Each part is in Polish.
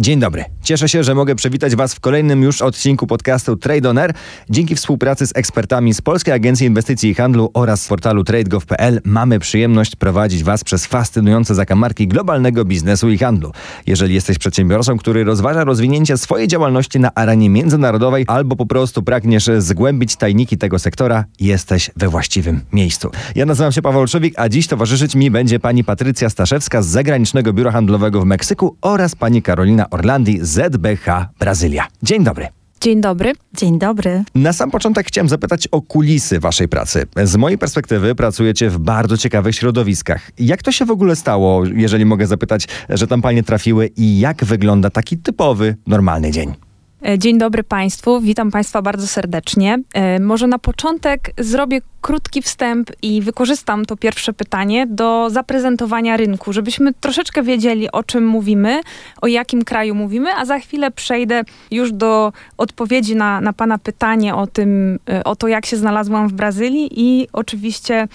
Dzień dobry. Cieszę się, że mogę przywitać Was w kolejnym już odcinku podcastu Trade On Air. Dzięki współpracy z ekspertami z Polskiej Agencji Inwestycji i Handlu oraz portalu TradeGov.pl mamy przyjemność prowadzić Was przez fascynujące zakamarki globalnego biznesu i handlu. Jeżeli jesteś przedsiębiorcą, który rozważa rozwinięcie swojej działalności na arenie międzynarodowej albo po prostu pragniesz zgłębić tajniki tego sektora, jesteś we właściwym miejscu. Ja nazywam się Paweł Olszewik, a dziś towarzyszyć mi będzie pani Patrycja Staszewska z Zagranicznego Biura Handlowego w Meksyku oraz pani Karolina Orlandi ZBH Brazylia. Dzień dobry. Dzień dobry. Dzień dobry. Na sam początek chciałem zapytać o kulisy waszej pracy. Z mojej perspektywy pracujecie w bardzo ciekawych środowiskach. Jak to się w ogóle stało, jeżeli mogę zapytać, że tam panie trafiły i jak wygląda taki typowy, normalny dzień? E, dzień dobry Państwu, witam Państwa bardzo serdecznie. E, może na początek zrobię krótki wstęp i wykorzystam to pierwsze pytanie do zaprezentowania rynku, żebyśmy troszeczkę wiedzieli, o czym mówimy, o jakim kraju mówimy, a za chwilę przejdę już do odpowiedzi na, na Pana pytanie o tym, e, o to, jak się znalazłam w Brazylii i oczywiście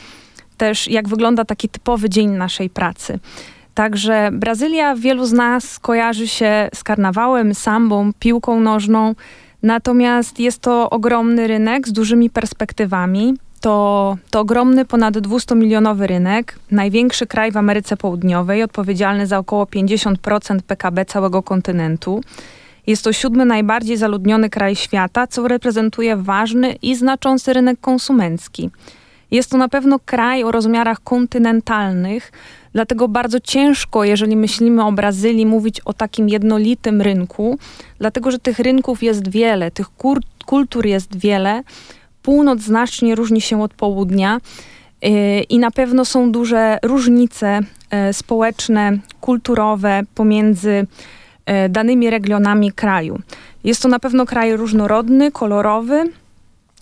też, jak wygląda taki typowy dzień naszej pracy. Także Brazylia wielu z nas kojarzy się z karnawałem, sambą, piłką nożną. Natomiast jest to ogromny rynek z dużymi perspektywami. To, to ogromny, ponad 200-milionowy rynek, największy kraj w Ameryce Południowej, odpowiedzialny za około 50% PKB całego kontynentu. Jest to siódmy najbardziej zaludniony kraj świata, co reprezentuje ważny i znaczący rynek konsumencki. Jest to na pewno kraj o rozmiarach kontynentalnych, Dlatego bardzo ciężko, jeżeli myślimy o Brazylii, mówić o takim jednolitym rynku, dlatego że tych rynków jest wiele, tych kultur jest wiele. Północ znacznie różni się od południa yy, i na pewno są duże różnice yy, społeczne, kulturowe pomiędzy yy, danymi regionami kraju. Jest to na pewno kraj różnorodny, kolorowy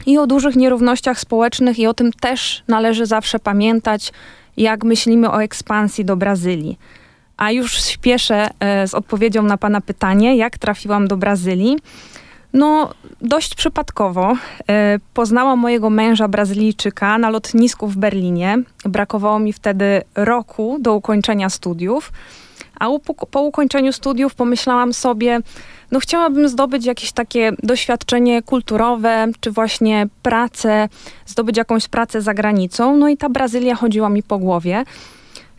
i o dużych nierównościach społecznych, i o tym też należy zawsze pamiętać jak myślimy o ekspansji do Brazylii. A już śpieszę e, z odpowiedzią na Pana pytanie, jak trafiłam do Brazylii. No, dość przypadkowo. E, poznałam mojego męża Brazylijczyka na lotnisku w Berlinie. Brakowało mi wtedy roku do ukończenia studiów. A po ukończeniu studiów pomyślałam sobie, no chciałabym zdobyć jakieś takie doświadczenie kulturowe, czy właśnie pracę, zdobyć jakąś pracę za granicą. No i ta Brazylia chodziła mi po głowie.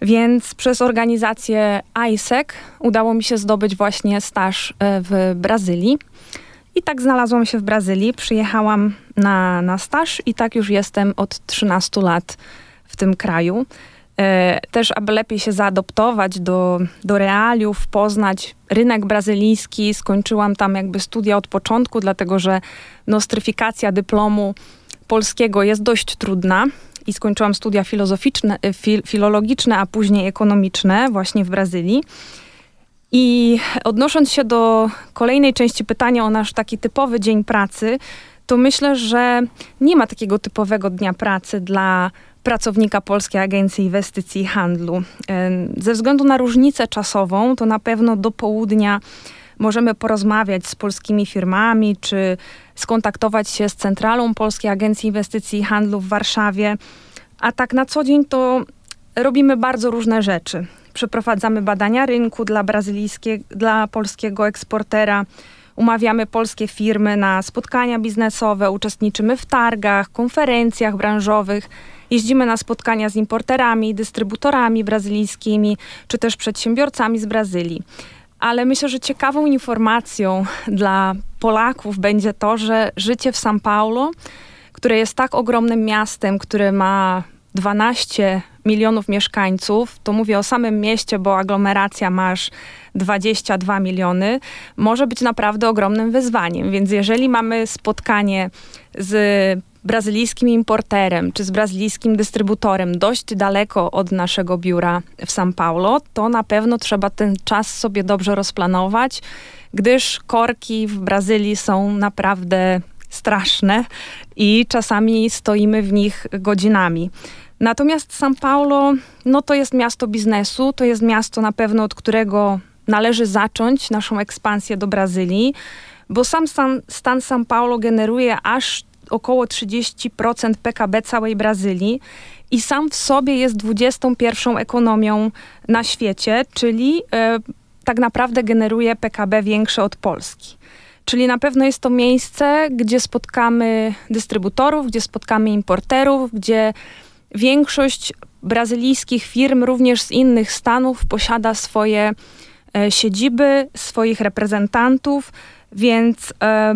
Więc przez organizację ISEC udało mi się zdobyć właśnie staż e, w Brazylii. I tak znalazłam się w Brazylii, przyjechałam na, na staż i tak już jestem od 13 lat w tym kraju. E, też, aby lepiej się zaadoptować do, do realiów, poznać rynek brazylijski. Skończyłam tam jakby studia od początku, dlatego że nostryfikacja dyplomu polskiego jest dość trudna i skończyłam studia filozoficzne, e, fil, filologiczne, a później ekonomiczne właśnie w Brazylii. I odnosząc się do kolejnej części pytania o nasz taki typowy dzień pracy, to myślę, że nie ma takiego typowego dnia pracy dla pracownika Polskiej Agencji Inwestycji i Handlu. Ze względu na różnicę czasową, to na pewno do południa możemy porozmawiać z polskimi firmami, czy skontaktować się z centralą Polskiej Agencji Inwestycji i Handlu w Warszawie. A tak na co dzień to robimy bardzo różne rzeczy. Przeprowadzamy badania rynku dla brazylijskiego, dla polskiego eksportera, umawiamy polskie firmy na spotkania biznesowe, uczestniczymy w targach, konferencjach branżowych Jeździmy na spotkania z importerami, dystrybutorami brazylijskimi, czy też przedsiębiorcami z Brazylii. Ale myślę, że ciekawą informacją dla Polaków będzie to, że życie w São Paulo, które jest tak ogromnym miastem, które ma 12 milionów mieszkańców, to mówię o samym mieście, bo aglomeracja masz 22 miliony, może być naprawdę ogromnym wyzwaniem. Więc jeżeli mamy spotkanie z brazylijskim importerem czy z brazylijskim dystrybutorem dość daleko od naszego biura w São Paulo, to na pewno trzeba ten czas sobie dobrze rozplanować, gdyż korki w Brazylii są naprawdę straszne i czasami stoimy w nich godzinami. Natomiast São Paulo, no to jest miasto biznesu, to jest miasto na pewno, od którego należy zacząć naszą ekspansję do Brazylii, bo sam stan, stan São Paulo generuje aż około 30% PKB całej Brazylii i sam w sobie jest 21 ekonomią na świecie, czyli e, tak naprawdę generuje PKB większe od Polski. Czyli na pewno jest to miejsce, gdzie spotkamy dystrybutorów, gdzie spotkamy importerów, gdzie większość brazylijskich firm, również z innych stanów, posiada swoje e, siedziby, swoich reprezentantów, więc e,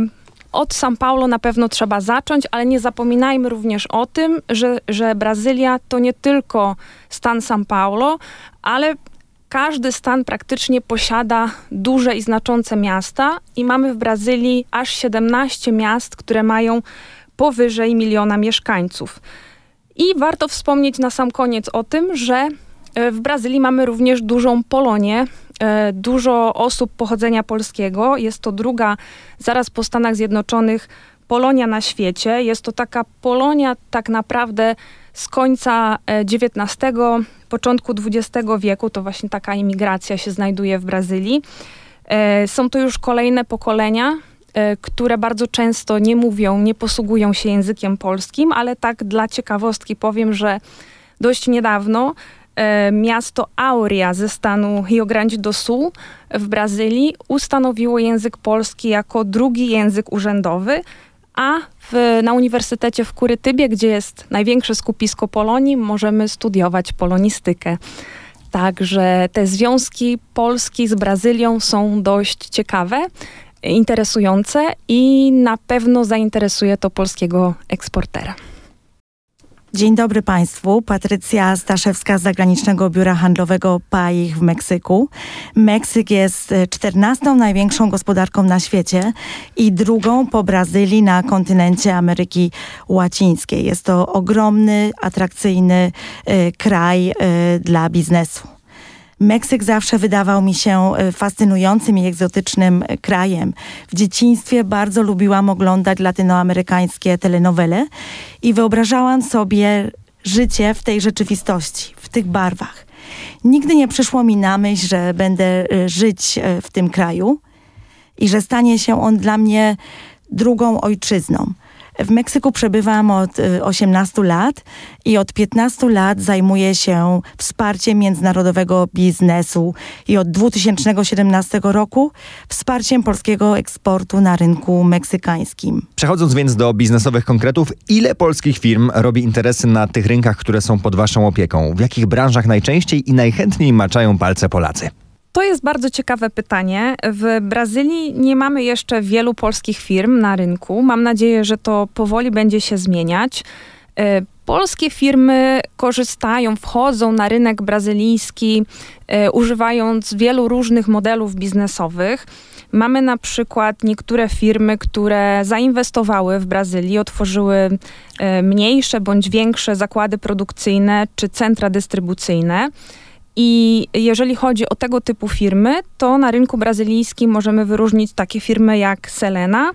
od São Paulo na pewno trzeba zacząć, ale nie zapominajmy również o tym, że, że Brazylia to nie tylko stan São Paulo, ale każdy stan praktycznie posiada duże i znaczące miasta i mamy w Brazylii aż 17 miast, które mają powyżej miliona mieszkańców. I warto wspomnieć na sam koniec o tym, że w Brazylii mamy również dużą Polonię, e, dużo osób pochodzenia polskiego. Jest to druga, zaraz po Stanach Zjednoczonych, Polonia na świecie. Jest to taka Polonia tak naprawdę z końca XIX, e, początku XX wieku. To właśnie taka imigracja się znajduje w Brazylii. Są to już kolejne pokolenia E, które bardzo często nie mówią, nie posługują się językiem polskim, ale tak dla ciekawostki powiem, że dość niedawno e, miasto Auria ze stanu Rio Grande do Sul w Brazylii ustanowiło język polski jako drugi język urzędowy, a w, na Uniwersytecie w Kurytybie, gdzie jest największe skupisko Polonii, możemy studiować polonistykę. Także te związki Polski z Brazylią są dość ciekawe interesujące i na pewno zainteresuje to polskiego eksportera. Dzień dobry Państwu. Patrycja Staszewska z Zagranicznego Biura Handlowego PAIH w Meksyku. Meksyk jest 14 największą gospodarką na świecie i drugą po Brazylii na kontynencie Ameryki Łacińskiej. Jest to ogromny, atrakcyjny y, kraj y, dla biznesu. Meksyk zawsze wydawał mi się e, fascynującym i egzotycznym e, krajem. W dzieciństwie bardzo lubiłam oglądać latynoamerykańskie telenowele i wyobrażałam sobie życie w tej rzeczywistości, w tych barwach. Nigdy nie przyszło mi na myśl, że będę e, żyć w tym kraju i że stanie się on dla mnie drugą ojczyzną. W Meksyku przebywam od 18 y, lat i od 15 lat zajmuję się wsparciem międzynarodowego biznesu i od 2017 roku wsparciem polskiego eksportu na rynku meksykańskim. Przechodząc więc do biznesowych konkretów, ile polskich firm robi interesy na tych rynkach, które są pod Waszą opieką? W jakich branżach najczęściej i najchętniej maczają palce Polacy? To jest bardzo ciekawe pytanie. W Brazylii nie mamy jeszcze wielu polskich firm na rynku. Mam nadzieję, że to powoli będzie się zmieniać. E, polskie firmy korzystają, wchodzą na rynek brazylijski, e, używając wielu różnych modelów biznesowych. Mamy na przykład niektóre firmy, które zainwestowały w Brazylii, otworzyły e, mniejsze bądź większe zakłady produkcyjne czy centra dystrybucyjne. I jeżeli chodzi o tego typu firmy, to na rynku brazylijskim możemy wyróżnić takie firmy jak Selena,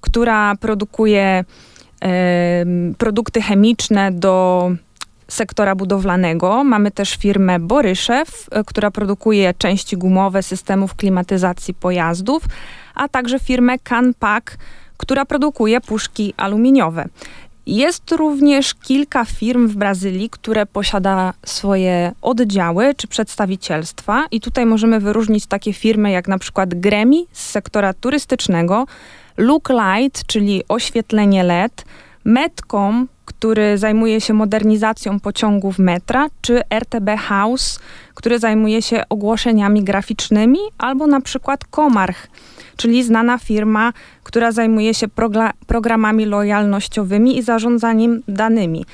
która produkuje produkty chemiczne do sektora budowlanego. Mamy też firmę Boryszew, e, która produkuje części gumowe systemów klimatyzacji pojazdów, a także firmę Canpak, która produkuje puszki aluminiowe. Jest również kilka firm w Brazylii, które posiada swoje oddziały czy przedstawicielstwa i tutaj możemy wyróżnić takie firmy jak na przykład Gremi z sektora turystycznego, Look Light, czyli oświetlenie LED, Metcom, który zajmuje się modernizacją pociągów metra, czy RTB House, który zajmuje się ogłoszeniami graficznymi, albo na przykład Komarch, czyli znana firma, która zajmuje się programami lojalnościowymi i zarządzaniem danymi.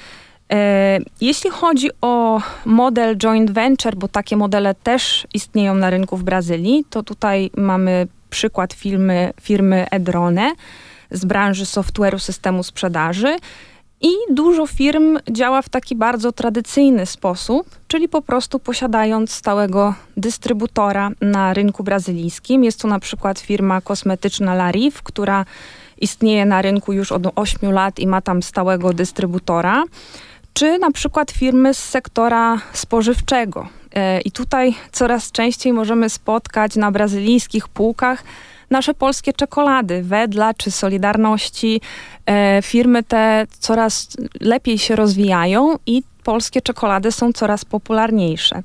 E, jeśli chodzi o model joint venture, bo takie modele też istnieją na rynku w Brazylii, to tutaj mamy przykład firmy, firmy Edrone z branży software'u systemu sprzedaży. I dużo firm działa w taki bardzo tradycyjny sposób, czyli po prostu posiadając stałego dystrybutora na rynku brazylijskim. Jest to na przykład firma kosmetyczna Larif, która istnieje na rynku już od 8 lat i ma tam stałego dystrybutora, czy na przykład firmy z sektora spożywczego. E, I tutaj coraz częściej możemy spotkać na brazylijskich półkach nasze polskie czekolady, Wedla czy Solidarności. E, firmy te coraz lepiej się rozwijają i polskie czekolady są coraz popularniejsze.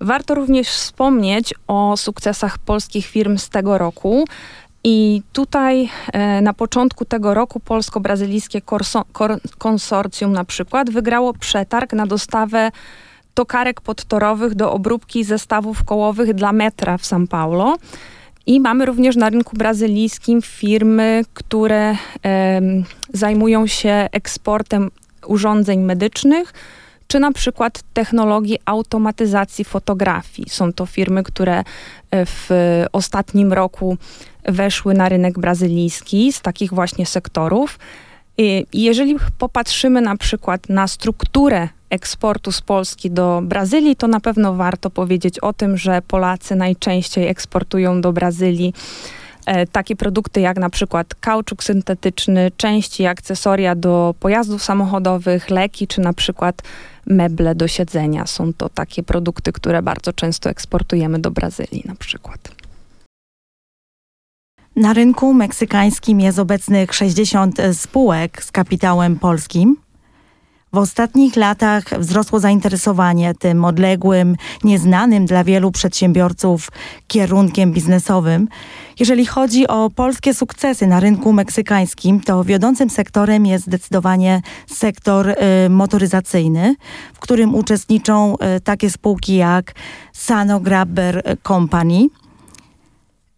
Warto również wspomnieć o sukcesach polskich firm z tego roku. I tutaj e, na początku tego roku polsko-brazylijskie konsorcjum na przykład wygrało przetarg na dostawę tokarek podtorowych do obróbki zestawów kołowych dla metra w São Paulo. I mamy również na rynku brazylijskim firmy, które zajmują się eksportem urządzeń medycznych, czy na przykład technologii automatyzacji fotografii. Są to firmy, które e, w ostatnim roku weszły na rynek brazylijski z takich właśnie sektorów. I jeżeli popatrzymy na przykład na strukturę eksportu z Polski do Brazylii, to na pewno warto powiedzieć o tym, że Polacy najczęściej eksportują do Brazylii e, takie produkty jak na przykład kauczuk syntetyczny, części i akcesoria do pojazdów samochodowych, leki czy na przykład meble do siedzenia. Są to takie produkty, które bardzo często eksportujemy do Brazylii na przykład. Na rynku meksykańskim jest obecnych 60 spółek z kapitałem polskim. W ostatnich latach wzrosło zainteresowanie tym odległym, nieznanym dla wielu przedsiębiorców kierunkiem biznesowym. Jeżeli chodzi o polskie sukcesy na rynku meksykańskim, to wiodącym sektorem jest zdecydowanie sektor y, motoryzacyjny, w którym uczestniczą y, takie spółki jak Sano Grabber Company,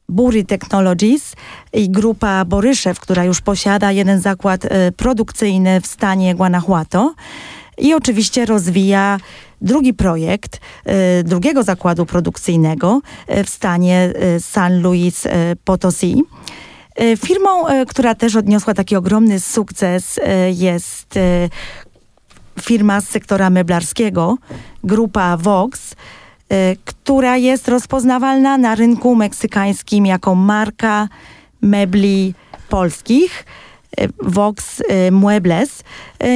Bury Technologies i grupa Boryszew, która już posiada jeden zakład y, produkcyjny w stanie Guanajuato i oczywiście rozwija drugi projekt y, drugiego zakładu produkcyjnego y, w stanie San Luis Potosi. Firmą, która też odniosła taki ogromny sukces jest firma z sektora meblarskiego, grupa Vox, która jest rozpoznawalna na rynku meksykańskim jako marka mebli polskich. Y, Vox y, Muebles.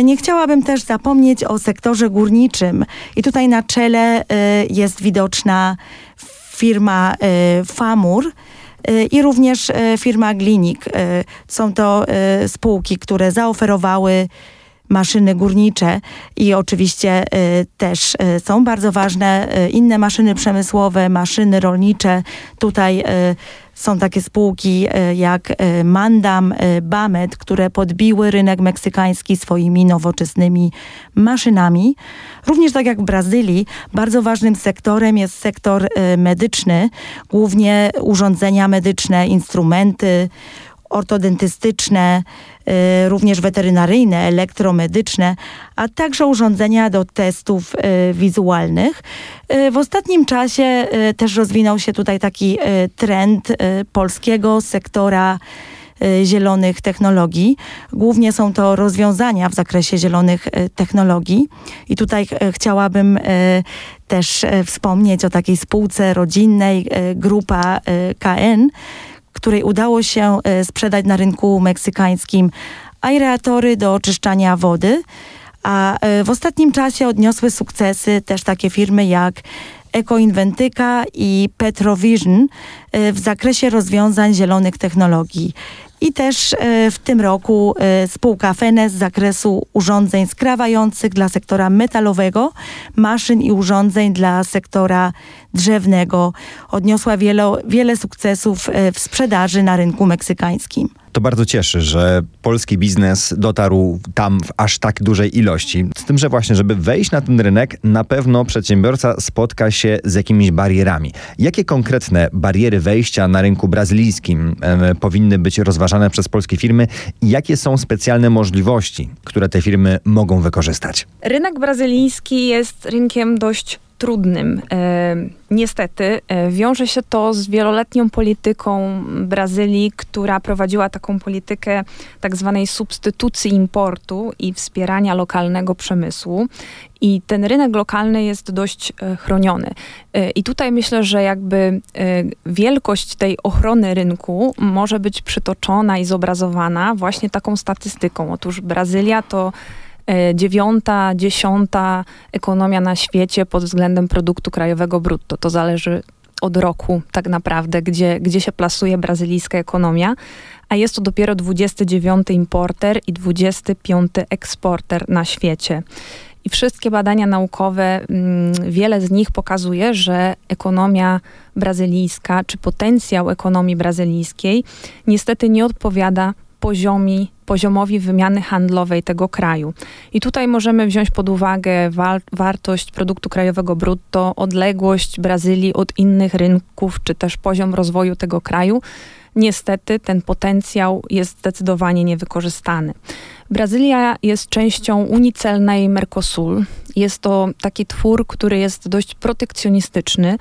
Nie chciałabym też zapomnieć o sektorze górniczym. I tutaj na czele jest widoczna firma Famur i również firma Glinik. Są to spółki, które zaoferowały maszyny górnicze i oczywiście y, też y, są bardzo ważne y, inne maszyny przemysłowe, maszyny rolnicze. Tutaj są takie spółki jak Mandam, Bamet, które podbiły rynek meksykański swoimi nowoczesnymi maszynami. Również tak jak w Brazylii, bardzo ważnym sektorem jest sektor medyczny, głównie urządzenia medyczne, instrumenty, ortodontystyczne, y, również weterynaryjne, elektromedyczne, a także urządzenia do testów y, wizualnych. Y, w ostatnim czasie też rozwinął się tutaj taki trend polskiego sektora zielonych technologii. Głównie są to rozwiązania w zakresie zielonych technologii. I tutaj chciałabym też wspomnieć o takiej spółce rodzinnej, grupa KN, której udało się e, sprzedać na rynku meksykańskim aeratory do oczyszczania wody, a e, w ostatnim czasie odniosły sukcesy też takie firmy jak Ecoinventyka i Petrovision e, w zakresie rozwiązań zielonych technologii. I też w tym roku spółka Fenes z zakresu urządzeń skrawających dla sektora metalowego, maszyn i urządzeń dla sektora drzewnego. Odniosła wiele, wiele sukcesów e, w sprzedaży na rynku meksykańskim. To bardzo cieszy, że polski biznes dotarł tam w aż tak dużej ilości. Z tym, że właśnie, żeby wejść na ten rynek, na pewno przedsiębiorca spotka się z jakimiś barierami. Jakie konkretne bariery wejścia na rynku brazylijskim e, powinny być rozważane przez polskie firmy i jakie są specjalne możliwości, które te firmy mogą wykorzystać? Rynek brazylijski jest rynkiem dość trudnym. E, niestety e, wiąże się to z wieloletnią polityką Brazylii, która prowadziła taką politykę tak zwanej substytucji importu i wspierania lokalnego przemysłu. I ten rynek lokalny jest dość e, chroniony. I tutaj myślę, że jakby wielkość tej ochrony rynku może być przytoczona i zobrazowana właśnie taką statystyką. Otóż Brazylia to dziewiąta, dziesiąta ekonomia na świecie pod względem produktu krajowego brutto. To zależy od roku tak naprawdę, gdzie, gdzie się plasuje brazylijska ekonomia, a jest to dopiero 29 importer i 25 eksporter na świecie. I wszystkie badania naukowe, mm, wiele z nich pokazuje, że ekonomia brazylijska, czy potencjał ekonomii brazylijskiej niestety nie odpowiada poziomi, poziomowi wymiany handlowej tego kraju. I tutaj możemy wziąć pod uwagę wa wartość produktu krajowego brutto, odległość Brazylii od innych rynków, czy też poziom rozwoju tego kraju. Niestety ten potencjał jest zdecydowanie niewykorzystany. Brazylia jest częścią Unii Celnej Mercosur. Jest to taki twór, który jest dość protekcjonistyczny.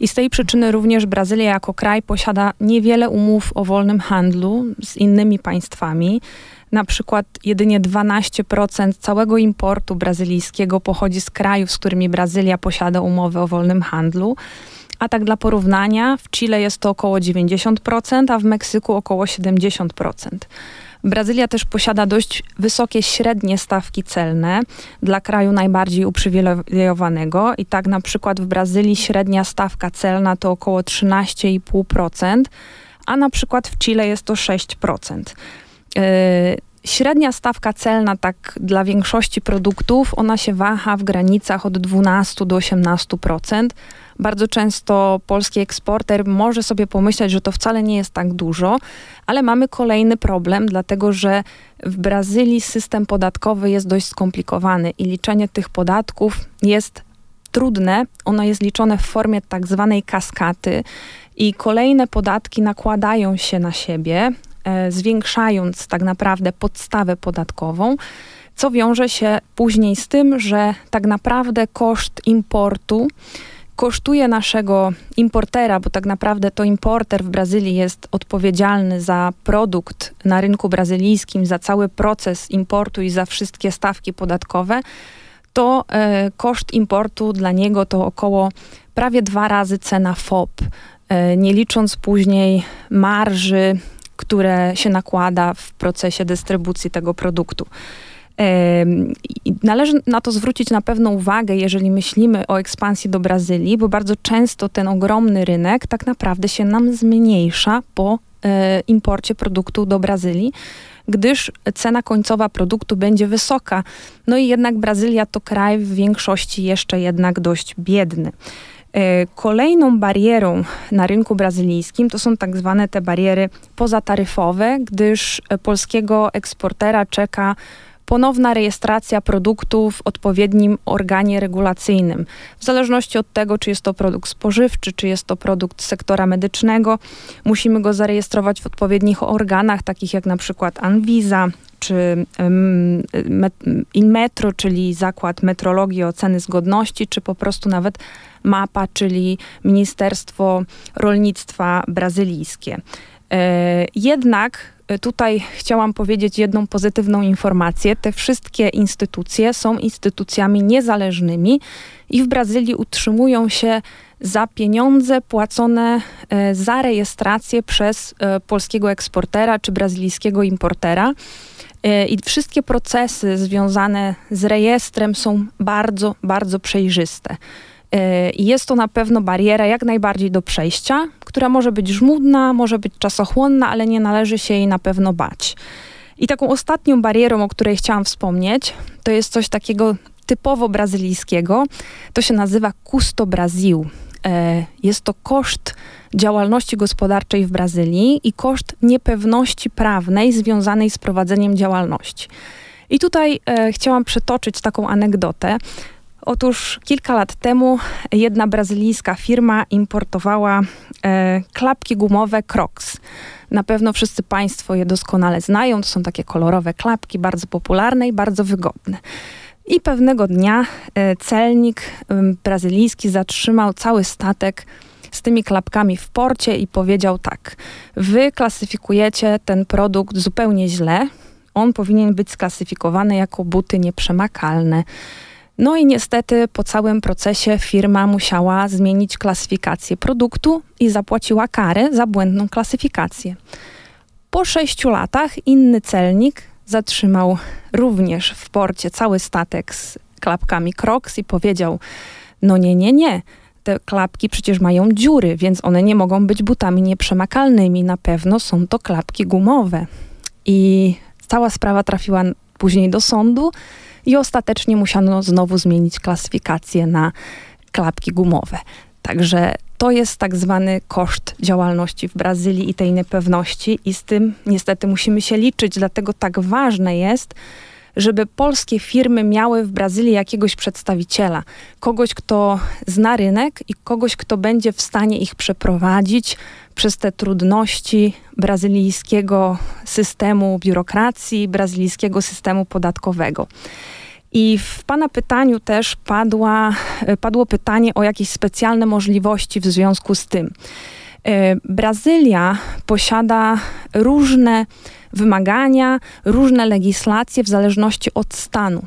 I z tej przyczyny również Brazylia jako kraj posiada niewiele umów o wolnym handlu z innymi państwami. Na przykład jedynie 12% całego importu brazylijskiego pochodzi z krajów, z którymi Brazylia posiada umowy o wolnym handlu. A tak dla porównania, w Chile jest to około 90%, a w Meksyku około 70%. Brazylia też posiada dość wysokie średnie stawki celne dla kraju najbardziej uprzywilejowanego i tak na przykład w Brazylii średnia stawka celna to około 13,5%, a na przykład w Chile jest to 6%. Yy, średnia stawka celna, tak dla większości produktów, ona się waha w granicach od 12 do 18%. Bardzo często polski eksporter może sobie pomyśleć, że to wcale nie jest tak dużo, ale mamy kolejny problem, dlatego że w Brazylii system podatkowy jest dość skomplikowany i liczenie tych podatków jest trudne. Ono jest liczone w formie tak zwanej kaskaty i kolejne podatki nakładają się na siebie, e, zwiększając tak naprawdę podstawę podatkową co wiąże się później z tym, że tak naprawdę koszt importu kosztuje naszego importera, bo tak naprawdę to importer w Brazylii jest odpowiedzialny za produkt na rynku brazylijskim, za cały proces importu i za wszystkie stawki podatkowe, to e, koszt importu dla niego to około prawie dwa razy cena FOP, e, nie licząc później marży, które się nakłada w procesie dystrybucji tego produktu. Należy na to zwrócić na pewno uwagę, jeżeli myślimy o ekspansji do Brazylii, bo bardzo często ten ogromny rynek tak naprawdę się nam zmniejsza po e, imporcie produktu do Brazylii, gdyż cena końcowa produktu będzie wysoka. No i jednak Brazylia to kraj w większości jeszcze jednak dość biedny. E, kolejną barierą na rynku brazylijskim to są tak zwane te bariery pozataryfowe, gdyż polskiego eksportera czeka ponowna rejestracja produktu w odpowiednim organie regulacyjnym. W zależności od tego, czy jest to produkt spożywczy, czy jest to produkt sektora medycznego, musimy go zarejestrować w odpowiednich organach, takich jak na przykład Anvisa, czy Inmetro, czyli Zakład Metrologii Oceny Zgodności, czy po prostu nawet MAPA, czyli Ministerstwo Rolnictwa Brazylijskie. E, jednak tutaj chciałam powiedzieć jedną pozytywną informację. Te wszystkie instytucje są instytucjami niezależnymi i w Brazylii utrzymują się za pieniądze płacone y, za rejestrację przez y, polskiego eksportera czy brazylijskiego importera. I wszystkie procesy związane z rejestrem są bardzo, bardzo przejrzyste. I jest to na pewno bariera jak najbardziej do przejścia, która może być żmudna, może być czasochłonna, ale nie należy się jej na pewno bać. I taką ostatnią barierą, o której chciałam wspomnieć, to jest coś takiego typowo brazylijskiego. To się nazywa custo Brasil. E, jest to koszt działalności gospodarczej w Brazylii i koszt niepewności prawnej związanej z prowadzeniem działalności. I tutaj e, chciałam przytoczyć taką anegdotę. Otóż kilka lat temu jedna brazylijska firma importowała e, klapki gumowe Crocs. Na pewno wszyscy Państwo je doskonale znają. To są takie kolorowe klapki, bardzo popularne i bardzo wygodne. I pewnego dnia e, celnik e, brazylijski zatrzymał cały statek z tymi klapkami w porcie i powiedział tak: Wy klasyfikujecie ten produkt zupełnie źle. On powinien być sklasyfikowany jako buty nieprzemakalne. No i niestety po całym procesie firma musiała zmienić klasyfikację produktu i zapłaciła karę za błędną klasyfikację. Po sześciu latach inny celnik zatrzymał również w porcie cały statek z klapkami Crocs i powiedział: No nie, nie, nie. Te klapki przecież mają dziury, więc one nie mogą być butami nieprzemakalnymi. Na pewno są to klapki gumowe. I cała sprawa trafiła później do sądu i ostatecznie musiano znowu zmienić klasyfikację na klapki gumowe. Także to jest tak zwany koszt działalności w Brazylii i tej niepewności, i z tym niestety musimy się liczyć, dlatego tak ważne jest, żeby polskie firmy miały w Brazylii jakiegoś przedstawiciela, kogoś, kto zna rynek i kogoś, kto będzie w stanie ich przeprowadzić przez te trudności brazylijskiego systemu biurokracji, brazylijskiego systemu podatkowego. I w Pana pytaniu też padła, padło pytanie o jakieś specjalne możliwości w związku z tym. E, Brazylia posiada różne wymagania, różne legislacje w zależności od stanu.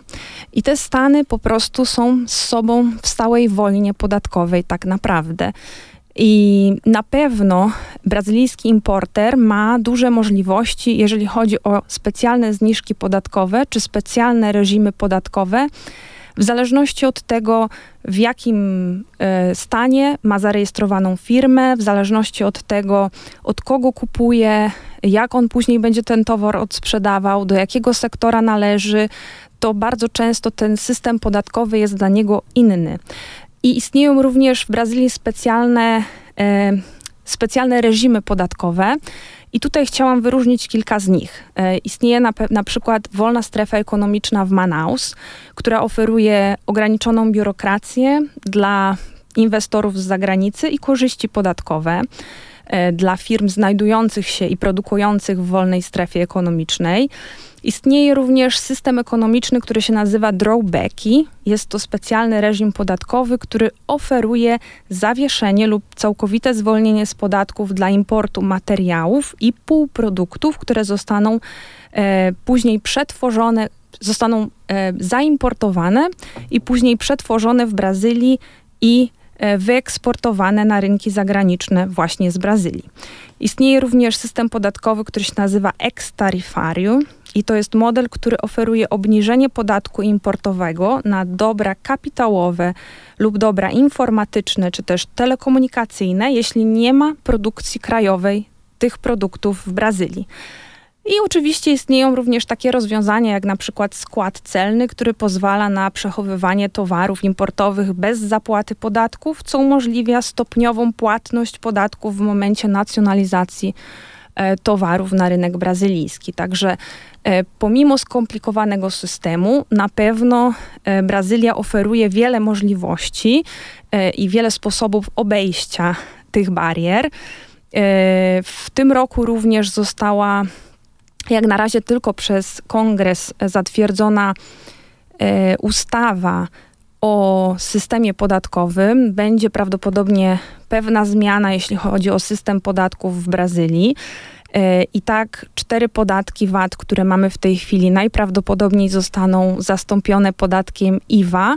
I te stany po prostu są z sobą w stałej wojnie podatkowej, tak naprawdę. I na pewno brazylijski importer ma duże możliwości, jeżeli chodzi o specjalne zniżki podatkowe czy specjalne reżimy podatkowe, w zależności od tego, w jakim e, stanie ma zarejestrowaną firmę, w zależności od tego, od kogo kupuje, jak on później będzie ten towar odsprzedawał, do jakiego sektora należy, to bardzo często ten system podatkowy jest dla niego inny. I istnieją również w Brazylii specjalne, e, specjalne reżimy podatkowe. I tutaj chciałam wyróżnić kilka z nich. E, istnieje na, na przykład wolna strefa ekonomiczna w Manaus, która oferuje ograniczoną biurokrację dla inwestorów z zagranicy i korzyści podatkowe. E, dla firm znajdujących się i produkujących w wolnej strefie ekonomicznej. Istnieje również system ekonomiczny, który się nazywa drawbacki. Jest to specjalny reżim podatkowy, który oferuje zawieszenie lub całkowite zwolnienie z podatków dla importu materiałów i półproduktów, które zostaną e, później przetworzone, zostaną e, zaimportowane i później przetworzone w Brazylii i wyeksportowane na rynki zagraniczne właśnie z Brazylii. Istnieje również system podatkowy, który się nazywa ex-tarifarium i to jest model, który oferuje obniżenie podatku importowego na dobra kapitałowe lub dobra informatyczne czy też telekomunikacyjne, jeśli nie ma produkcji krajowej tych produktów w Brazylii. I oczywiście istnieją również takie rozwiązania, jak na przykład skład celny, który pozwala na przechowywanie towarów importowych bez zapłaty podatków, co umożliwia stopniową płatność podatków w momencie nacjonalizacji e, towarów na rynek brazylijski. Także e, pomimo skomplikowanego systemu, na pewno e, Brazylia oferuje wiele możliwości i wiele sposobów obejścia tych barier. W tym roku również została jak na razie tylko przez kongres zatwierdzona e, ustawa o systemie podatkowym. Będzie prawdopodobnie pewna zmiana, jeśli chodzi o system podatków w Brazylii. E, I tak cztery podatki VAT, które mamy w tej chwili, najprawdopodobniej zostaną zastąpione podatkiem IVA.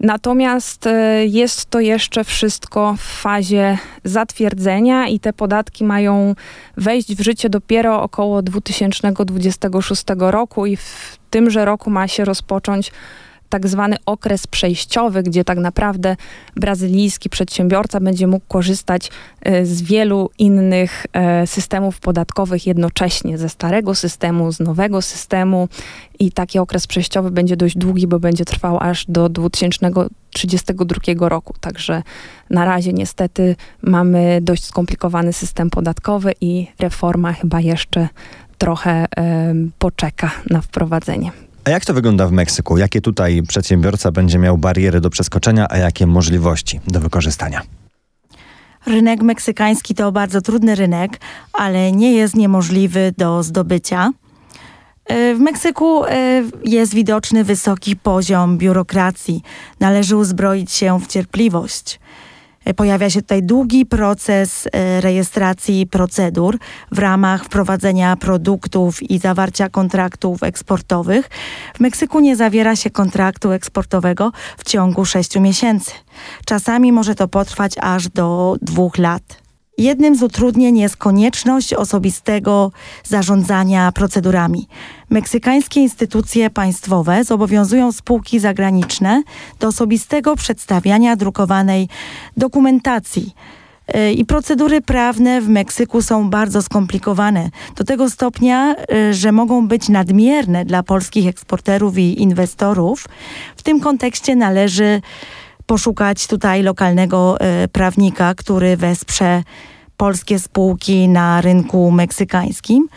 Natomiast e, jest to jeszcze wszystko w fazie zatwierdzenia i te podatki mają wejść w życie dopiero około 2026 roku i w tymże roku ma się rozpocząć tak zwany okres przejściowy, gdzie tak naprawdę brazylijski przedsiębiorca będzie mógł korzystać e, z wielu innych e, systemów podatkowych jednocześnie, ze starego systemu, z nowego systemu i taki okres przejściowy będzie dość długi, bo będzie trwał aż do 2032 roku. Także na razie niestety mamy dość skomplikowany system podatkowy i reforma chyba jeszcze trochę poczeka na wprowadzenie. A jak to wygląda w Meksyku? Jakie tutaj przedsiębiorca będzie miał bariery do przeskoczenia, a jakie możliwości do wykorzystania? Rynek meksykański to bardzo trudny rynek, ale nie jest niemożliwy do zdobycia. E, w Meksyku e, jest widoczny wysoki poziom biurokracji. Należy uzbroić się w cierpliwość. E, pojawia się tutaj długi proces e, rejestracji procedur w ramach wprowadzenia produktów i zawarcia kontraktów eksportowych. W Meksyku nie zawiera się kontraktu eksportowego w ciągu sześciu miesięcy. Czasami może to potrwać aż do dwóch lat. Jednym z utrudnień jest konieczność osobistego zarządzania procedurami. Meksykańskie instytucje państwowe zobowiązują spółki zagraniczne do osobistego przedstawiania drukowanej dokumentacji I procedury prawne w Meksyku są bardzo skomplikowane. Do tego stopnia, że mogą być nadmierne dla polskich eksporterów i inwestorów. W tym kontekście należy poszukać tutaj lokalnego prawnika, który wesprze polskie spółki na rynku meksykańskim.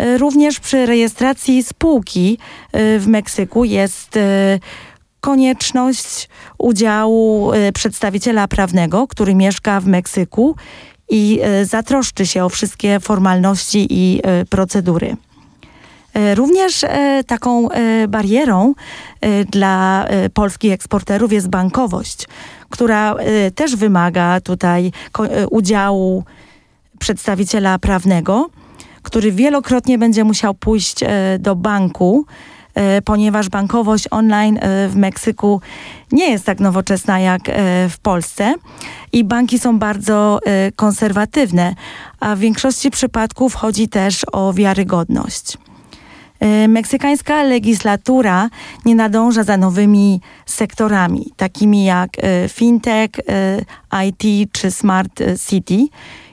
E, również przy rejestracji spółki e, w Meksyku jest e, konieczność udziału przedstawiciela prawnego, który mieszka w Meksyku i zatroszczy się o wszystkie formalności i procedury. Również taką barierą dla polskich eksporterów jest bankowość, która też wymaga tutaj udziału przedstawiciela prawnego który wielokrotnie będzie musiał pójść e, do banku, e, ponieważ bankowość online e, w Meksyku nie jest tak nowoczesna jak w Polsce i banki są bardzo konserwatywne, a w większości przypadków chodzi też o wiarygodność. Meksykańska legislatura nie nadąża za nowymi sektorami, takimi jak fintech, IT czy smart city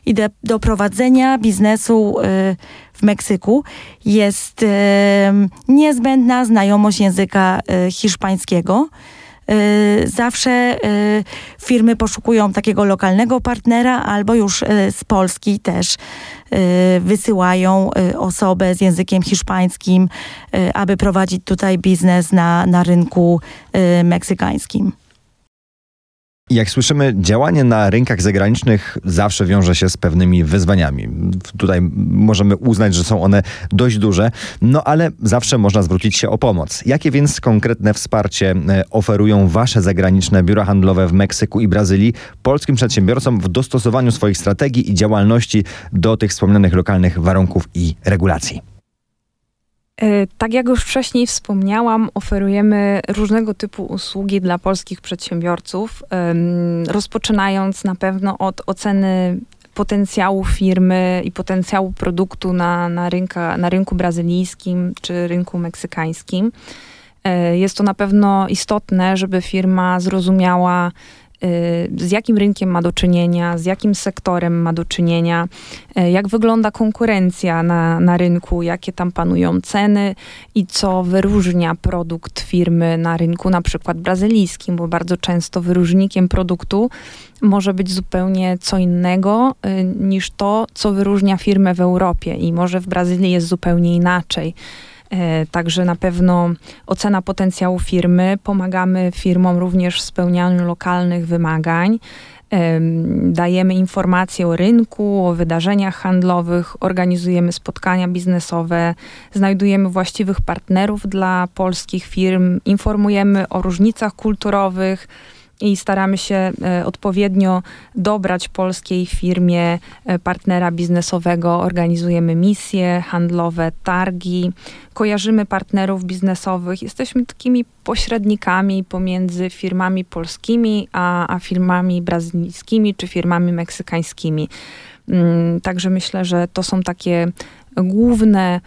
i do, do prowadzenia biznesu w Meksyku jest niezbędna znajomość języka hiszpańskiego. Zawsze firmy poszukują takiego lokalnego partnera albo już z Polski też wysyłają osobę z językiem hiszpańskim, aby prowadzić tutaj biznes na, na rynku meksykańskim. Jak słyszymy, działanie na rynkach zagranicznych zawsze wiąże się z pewnymi wyzwaniami. Tutaj możemy uznać, że są one dość duże, no ale zawsze można zwrócić się o pomoc. Jakie więc konkretne wsparcie e, oferują Wasze zagraniczne biura handlowe w Meksyku i Brazylii polskim przedsiębiorcom w dostosowaniu swoich strategii i działalności do tych wspomnianych lokalnych warunków i regulacji? E, tak jak już wcześniej wspomniałam, oferujemy różnego typu usługi dla polskich przedsiębiorców, rozpoczynając na pewno od oceny potencjału firmy i potencjału produktu na, na, rynka, na rynku brazylijskim czy rynku meksykańskim. E, jest to na pewno istotne, żeby firma zrozumiała, Y, z jakim rynkiem ma do czynienia, z jakim sektorem ma do czynienia, y, jak wygląda konkurencja na, na rynku, jakie tam panują ceny i co wyróżnia produkt firmy na rynku, na przykład brazylijskim, bo bardzo często wyróżnikiem produktu może być zupełnie co innego y, niż to, co wyróżnia firmę w Europie i może w Brazylii jest zupełnie inaczej. E, także na pewno ocena potencjału firmy. Pomagamy firmom również w spełnianiu lokalnych wymagań. Dajemy informacje o rynku, o wydarzeniach handlowych, organizujemy spotkania biznesowe, znajdujemy właściwych partnerów dla polskich firm, informujemy o różnicach kulturowych i staramy się e, odpowiednio dobrać polskiej firmie e, partnera biznesowego. Organizujemy misje handlowe, targi, kojarzymy partnerów biznesowych. Jesteśmy takimi pośrednikami pomiędzy firmami polskimi a, a firmami brazylijskimi czy firmami meksykańskimi. Mm, także myślę, że to są takie główne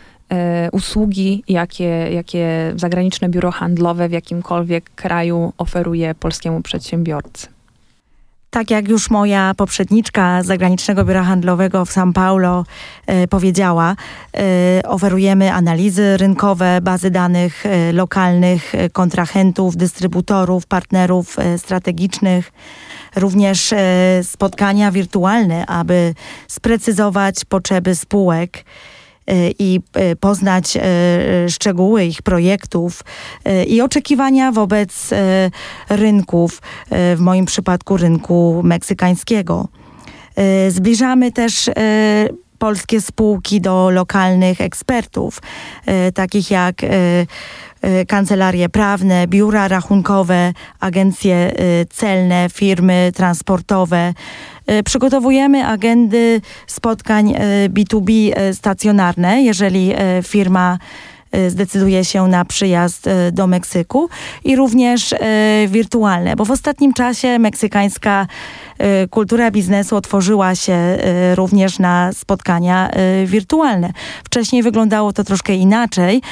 usługi, jakie, jakie zagraniczne biuro handlowe w jakimkolwiek kraju oferuje polskiemu przedsiębiorcy. Tak jak już moja poprzedniczka z zagranicznego biura handlowego w São Paulo e, powiedziała, e, oferujemy analizy rynkowe, bazy danych e, lokalnych, e, kontrahentów, dystrybutorów, partnerów e, strategicznych, również spotkania wirtualne, aby sprecyzować potrzeby spółek i e, poznać e, szczegóły ich projektów e, i oczekiwania wobec rynków, w moim przypadku rynku meksykańskiego. Zbliżamy też polskie spółki do lokalnych ekspertów, takich jak kancelarie prawne, biura rachunkowe, agencje celne, firmy transportowe, E, przygotowujemy agendy spotkań B2B e, e, stacjonarne, jeżeli firma zdecyduje się na przyjazd do Meksyku i również wirtualne, bo w ostatnim czasie meksykańska kultura biznesu otworzyła się również na spotkania wirtualne. Wcześniej wyglądało to troszkę inaczej,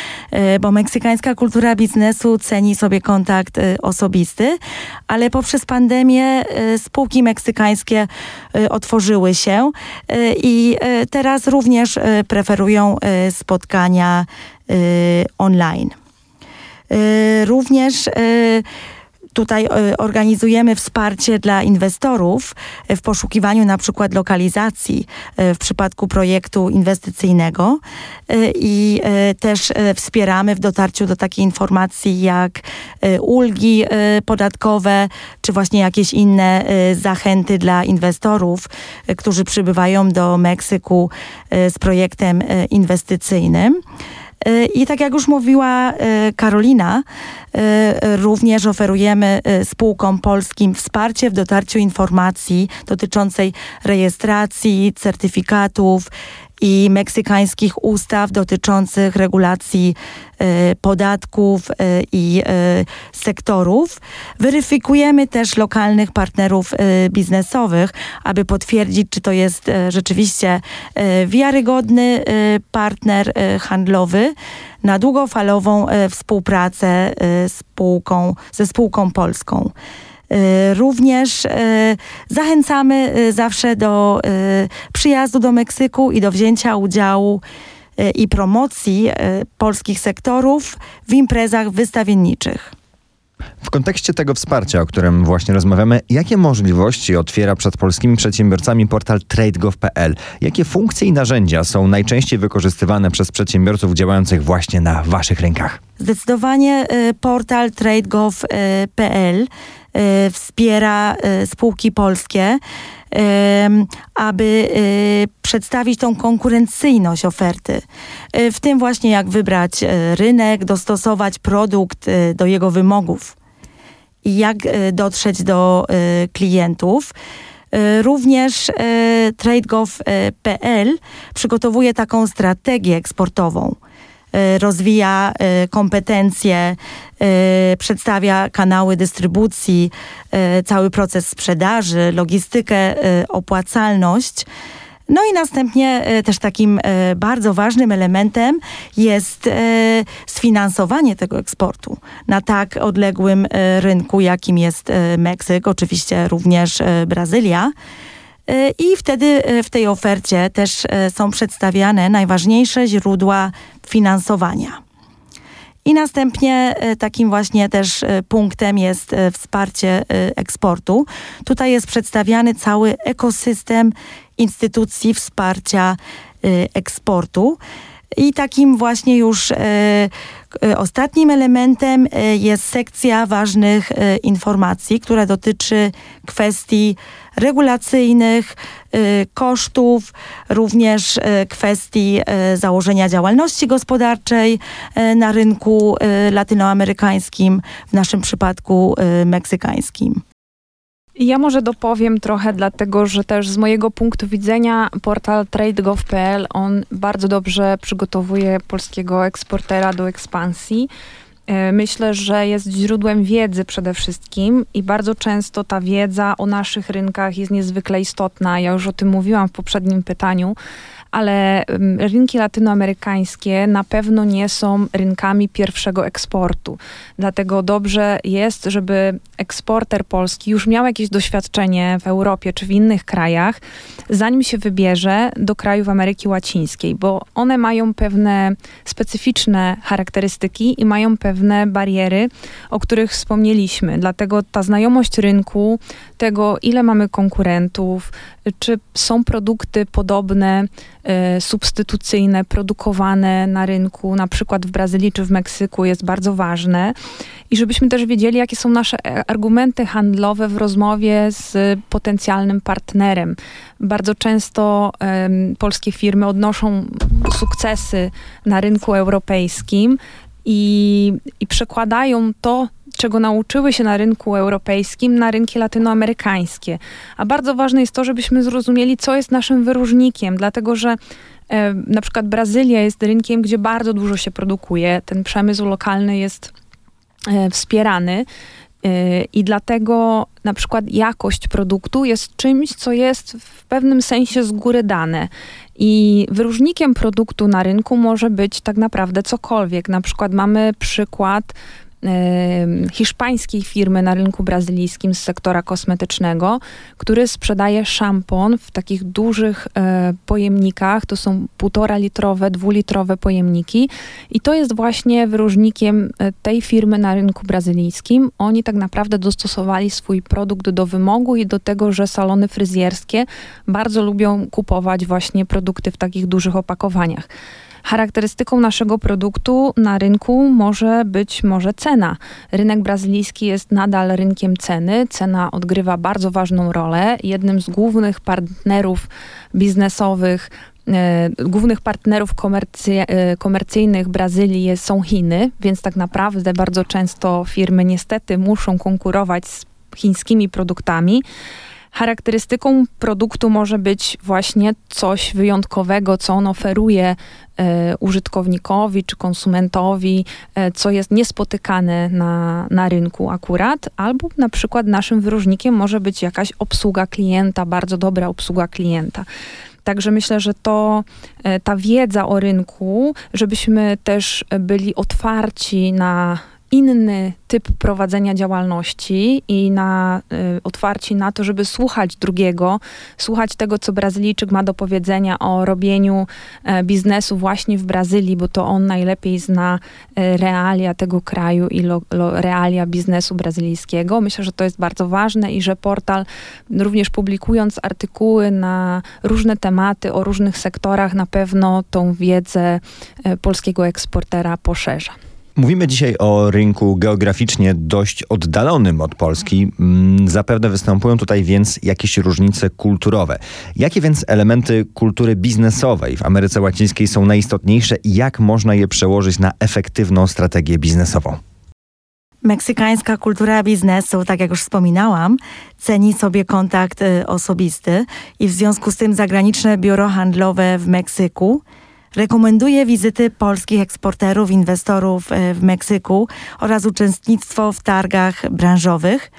bo meksykańska kultura biznesu ceni sobie kontakt osobisty, ale poprzez pandemię spółki meksykańskie otworzyły się i teraz również preferują spotkania online. Również Tutaj e, organizujemy wsparcie dla inwestorów e, w poszukiwaniu na przykład lokalizacji e, w przypadku projektu inwestycyjnego i też wspieramy w dotarciu do takiej informacji jak ulgi podatkowe, czy właśnie jakieś inne zachęty dla inwestorów, którzy przybywają do Meksyku z projektem inwestycyjnym. I tak jak już mówiła e, Karolina, e, również oferujemy e, spółkom polskim wsparcie w dotarciu informacji dotyczącej rejestracji, certyfikatów, i meksykańskich ustaw dotyczących regulacji y, podatków y, i y, sektorów. Weryfikujemy też lokalnych partnerów biznesowych, aby potwierdzić, czy to jest rzeczywiście wiarygodny partner handlowy na długofalową współpracę spółką, ze spółką polską. Y, również y, zachęcamy y, zawsze do przyjazdu do Meksyku i do wzięcia udziału i promocji polskich sektorów w imprezach wystawienniczych. W kontekście tego wsparcia, o którym właśnie rozmawiamy, jakie możliwości otwiera przed polskimi przedsiębiorcami portal trade.gov.pl? Jakie funkcje i narzędzia są najczęściej wykorzystywane przez przedsiębiorców działających właśnie na waszych rynkach? Zdecydowanie portal trade.gov.pl wspiera y, spółki polskie, aby y, przedstawić tą konkurencyjność oferty. W tym właśnie jak wybrać rynek, dostosować produkt do jego wymogów i jak dotrzeć do klientów. Również TradeGov.pl przygotowuje taką strategię eksportową Y, rozwija y, kompetencje, y, przedstawia kanały dystrybucji, cały proces sprzedaży, logistykę, opłacalność. No i następnie też takim bardzo ważnym elementem jest sfinansowanie tego eksportu na tak odległym rynku, jakim jest Meksyk, oczywiście również Brazylia. E, I wtedy e, w tej ofercie też e, są przedstawiane najważniejsze źródła finansowania. I następnie takim właśnie też punktem jest wsparcie eksportu. Tutaj jest przedstawiany cały ekosystem instytucji wsparcia eksportu. I takim właśnie już ostatnim elementem jest sekcja ważnych informacji, która dotyczy kwestii regulacyjnych, y, kosztów, również y, kwestii y, założenia działalności gospodarczej na rynku latynoamerykańskim, w naszym przypadku meksykańskim. Ja może dopowiem trochę, dlatego że też z mojego punktu widzenia portal trade.gov.pl on bardzo dobrze przygotowuje polskiego eksportera do ekspansji. E, myślę, że jest źródłem wiedzy przede wszystkim i bardzo często ta wiedza o naszych rynkach jest niezwykle istotna. Ja już o tym mówiłam w poprzednim pytaniu ale rynki latynoamerykańskie na pewno nie są rynkami pierwszego eksportu. Dlatego dobrze jest, żeby eksporter polski już miał jakieś doświadczenie w Europie czy w innych krajach, zanim się wybierze do krajów Ameryki Łacińskiej, bo one mają pewne specyficzne charakterystyki i mają pewne bariery, o których wspomnieliśmy. Dlatego ta znajomość rynku, tego ile mamy konkurentów, czy są produkty podobne, y, substytucyjne, produkowane na rynku, na przykład w Brazylii czy w Meksyku, jest bardzo ważne. I żebyśmy też wiedzieli, jakie są nasze e, argumenty handlowe w rozmowie z potencjalnym partnerem. Bardzo często polskie firmy odnoszą sukcesy na rynku europejskim i, i przekładają to, czego nauczyły się na rynku europejskim, na rynki latynoamerykańskie. A bardzo ważne jest to, żebyśmy zrozumieli, co jest naszym wyróżnikiem, dlatego że e, na przykład Brazylia jest rynkiem, gdzie bardzo dużo się produkuje. Ten przemysł lokalny jest e, wspierany I dlatego na przykład jakość produktu jest czymś, co jest w pewnym sensie z góry dane. I wyróżnikiem produktu na rynku może być tak naprawdę cokolwiek. Na przykład mamy przykład hiszpańskiej firmy na rynku brazylijskim z sektora kosmetycznego, który sprzedaje szampon w takich dużych e, pojemnikach. To są półtora litrowe, dwulitrowe pojemniki i to jest właśnie wyróżnikiem e, tej firmy na rynku brazylijskim. Oni tak naprawdę dostosowali swój produkt do wymogu i do tego, że salony fryzjerskie bardzo lubią kupować właśnie produkty w takich dużych opakowaniach. Charakterystyką naszego produktu na rynku może być może cena. Rynek brazylijski jest nadal rynkiem ceny. Cena odgrywa bardzo ważną rolę. Jednym z głównych partnerów biznesowych e, głównych partnerów komercy, e, komercyjnych Brazylii są Chiny, więc tak naprawdę bardzo często firmy niestety muszą konkurować z chińskimi produktami. Charakterystyką produktu może być właśnie coś wyjątkowego, co on oferuje e, użytkownikowi czy konsumentowi, e, co jest niespotykane na, na rynku akurat, albo na przykład naszym wyróżnikiem może być jakaś obsługa klienta, bardzo dobra obsługa klienta. Także myślę, że to e, ta wiedza o rynku, żebyśmy też byli otwarci na inny typ prowadzenia działalności i na y, otwarci na to, żeby słuchać drugiego, słuchać tego, co Brazylijczyk ma do powiedzenia o robieniu e, biznesu właśnie w Brazylii, bo to on najlepiej zna e, realia tego kraju i lo, lo, realia biznesu brazylijskiego. Myślę, że to jest bardzo ważne i że portal również publikując artykuły na różne tematy o różnych sektorach na pewno tą wiedzę e, polskiego eksportera poszerza. Mówimy dzisiaj o rynku geograficznie dość oddalonym od Polski. Mm, zapewne występują tutaj więc jakieś różnice kulturowe. Jakie więc elementy kultury biznesowej w Ameryce Łacińskiej są najistotniejsze i jak można je przełożyć na efektywną strategię biznesową? Meksykańska kultura biznesu, tak jak już wspominałam, ceni sobie kontakt y, osobisty i w związku z tym zagraniczne biuro handlowe w Meksyku Rekomenduje wizyty polskich eksporterów, inwestorów e, w Meksyku oraz uczestnictwo w targach branżowych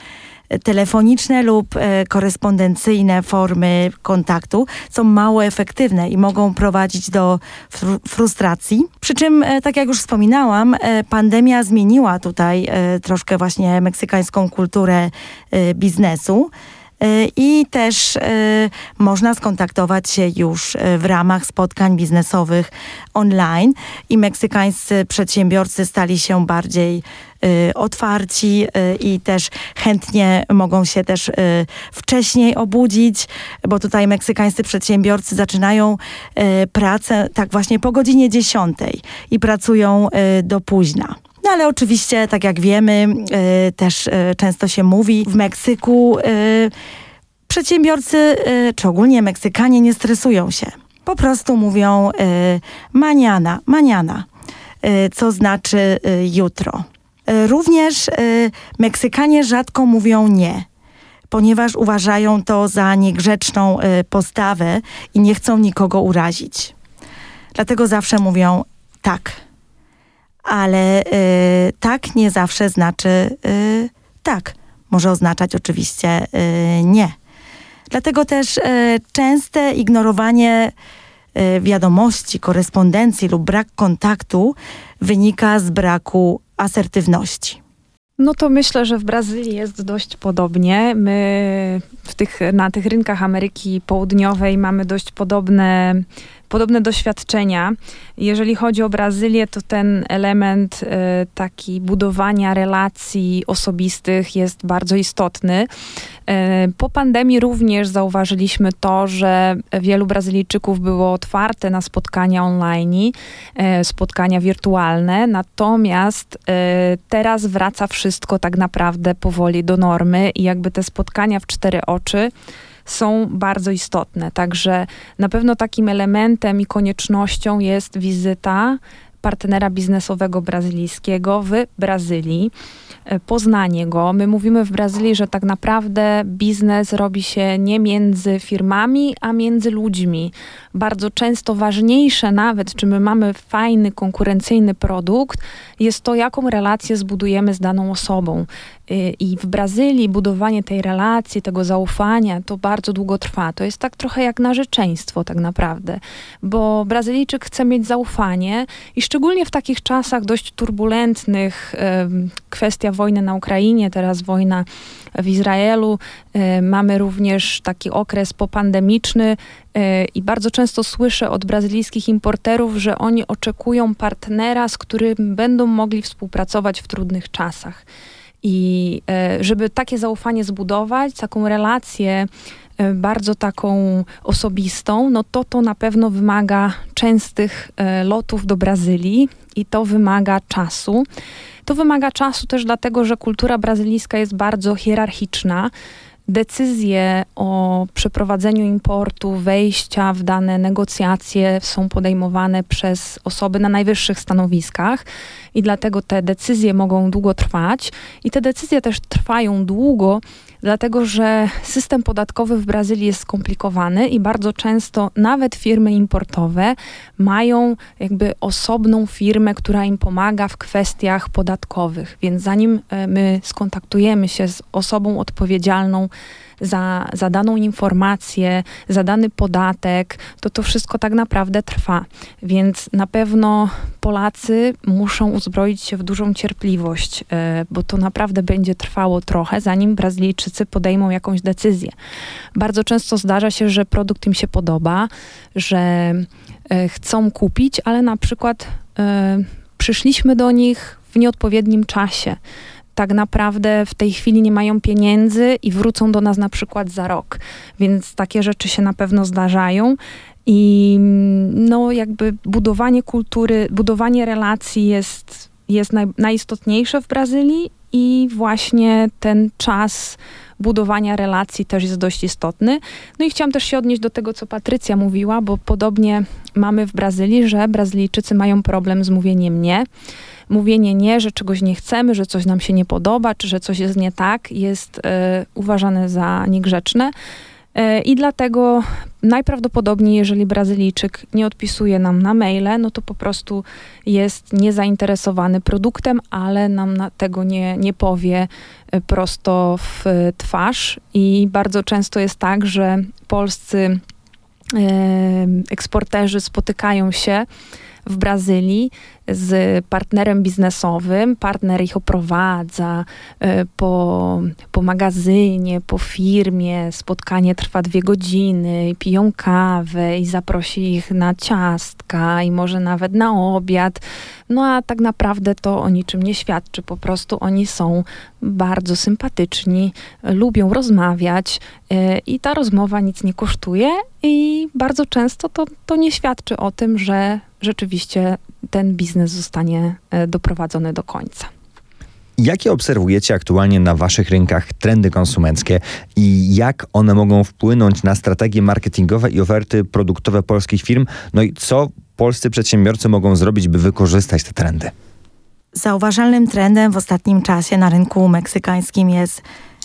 telefoniczne lub e, korespondencyjne formy kontaktu są mało efektywne i mogą prowadzić do frustracji. Przy czym, e, tak jak już wspominałam, pandemia zmieniła tutaj troszkę właśnie meksykańską kulturę biznesu. I też y, można skontaktować się już y, w ramach spotkań biznesowych online i meksykańscy przedsiębiorcy stali się bardziej y, otwarci i też chętnie mogą się też wcześniej obudzić, bo tutaj meksykańscy przedsiębiorcy zaczynają pracę tak właśnie po godzinie 10 i pracują do późna. No ale oczywiście, tak jak wiemy, y, też y, często się mówi, w Meksyku y, przedsiębiorcy, czy ogólnie Meksykanie nie stresują się. Po prostu mówią maniana, maniana, co znaczy jutro. Również Meksykanie rzadko mówią nie, ponieważ uważają to za niegrzeczną postawę i nie chcą nikogo urazić. Dlatego zawsze mówią tak ale y, tak nie zawsze znaczy y, tak. Może oznaczać oczywiście y, nie. Dlatego też y, częste ignorowanie y, wiadomości, korespondencji lub brak kontaktu wynika z braku asertywności. No to myślę, że w Brazylii jest dość podobnie. My w tych, na tych rynkach Ameryki Południowej mamy dość podobne podobne doświadczenia. Jeżeli chodzi o Brazylię, to ten element y, taki budowania relacji osobistych jest bardzo istotny. Y, po pandemii również zauważyliśmy to, że wielu Brazylijczyków było otwarte na spotkania online, y, spotkania wirtualne, natomiast teraz wraca wszystko tak naprawdę powoli do normy i jakby te spotkania w cztery oczy są bardzo istotne. Także na pewno takim elementem i koniecznością jest wizyta partnera biznesowego brazylijskiego w Brazylii. e, poznanie go. My mówimy w Brazylii, że tak naprawdę biznes robi się nie między firmami, a między ludźmi. Bardzo często ważniejsze nawet, czy my mamy fajny, konkurencyjny produkt, jest to, jaką relację zbudujemy z daną osobą. Y, I w Brazylii budowanie tej relacji, tego zaufania, to bardzo długo trwa. To jest tak trochę jak narzeczeństwo tak naprawdę, bo Brazylijczyk chce mieć zaufanie i szczególnie w takich czasach dość turbulentnych, kwestia wojny na Ukrainie, teraz wojna w Izraelu, y, mamy również taki okres popandemiczny y, i bardzo często słyszę od brazylijskich importerów, że oni oczekują partnera, z którym będą mogli współpracować w trudnych czasach. I e, żeby takie zaufanie zbudować, taką relację e, bardzo taką osobistą, no to to na pewno wymaga częstych e, lotów do Brazylii i to wymaga czasu. To wymaga czasu też dlatego, że kultura brazylijska jest bardzo hierarchiczna decyzje o przeprowadzeniu importu, wejścia w dane negocjacje są podejmowane przez osoby na najwyższych stanowiskach i dlatego te decyzje mogą długo trwać. I te decyzje też trwają długo, dlatego że system podatkowy w Brazylii jest skomplikowany i bardzo często nawet firmy importowe mają jakby osobną firmę, która im pomaga w kwestiach podatkowych. Więc zanim e, my skontaktujemy się z osobą odpowiedzialną za, za daną informację, za dany podatek, to to wszystko tak naprawdę trwa. Więc na pewno Polacy muszą uzbroić się w dużą cierpliwość, e, bo to naprawdę będzie trwało trochę, zanim Brazylijczycy podejmą jakąś decyzję. Bardzo często zdarza się, że produkt im się podoba, że e, chcą kupić, ale na przykład e, przyszliśmy do nich w nieodpowiednim czasie tak naprawdę w tej chwili nie mają pieniędzy i wrócą do nas na przykład za rok. Więc takie rzeczy się na pewno zdarzają. I no, jakby budowanie kultury, budowanie relacji jest, jest naj, najistotniejsze w Brazylii i właśnie ten czas budowania relacji też jest dość istotny. No i chciałam też się odnieść do tego, co Patrycja mówiła, bo podobnie mamy w Brazylii, że Brazylijczycy mają problem z mówieniem nie mówienie nie, że czegoś nie chcemy, że coś nam się nie podoba, czy że coś jest nie tak, jest e, uważane za niegrzeczne. E, I dlatego najprawdopodobniej, jeżeli Brazylijczyk nie odpisuje nam na maile, no to po prostu jest niezainteresowany produktem, ale nam tego nie, nie powie e, prosto w twarz. I bardzo często jest tak, że polscy eksporterzy spotykają się w Brazylii z partnerem biznesowym. Partner ich oprowadza e, po, po magazynie, po firmie. Spotkanie trwa dwie godziny, piją kawę i zaprosi ich na ciastka i może nawet na obiad. No a tak naprawdę to o niczym nie świadczy. Po prostu oni są bardzo sympatyczni, lubią rozmawiać e, i ta rozmowa nic nie kosztuje i bardzo często to, to nie świadczy o tym, że rzeczywiście ten biznes zostanie e, doprowadzony do końca. Jakie obserwujecie aktualnie na waszych rynkach trendy konsumenckie i jak one mogą wpłynąć na strategie marketingowe i oferty produktowe polskich firm? No i co polscy przedsiębiorcy mogą zrobić, by wykorzystać te trendy? Zauważalnym trendem w ostatnim czasie na rynku meksykańskim jest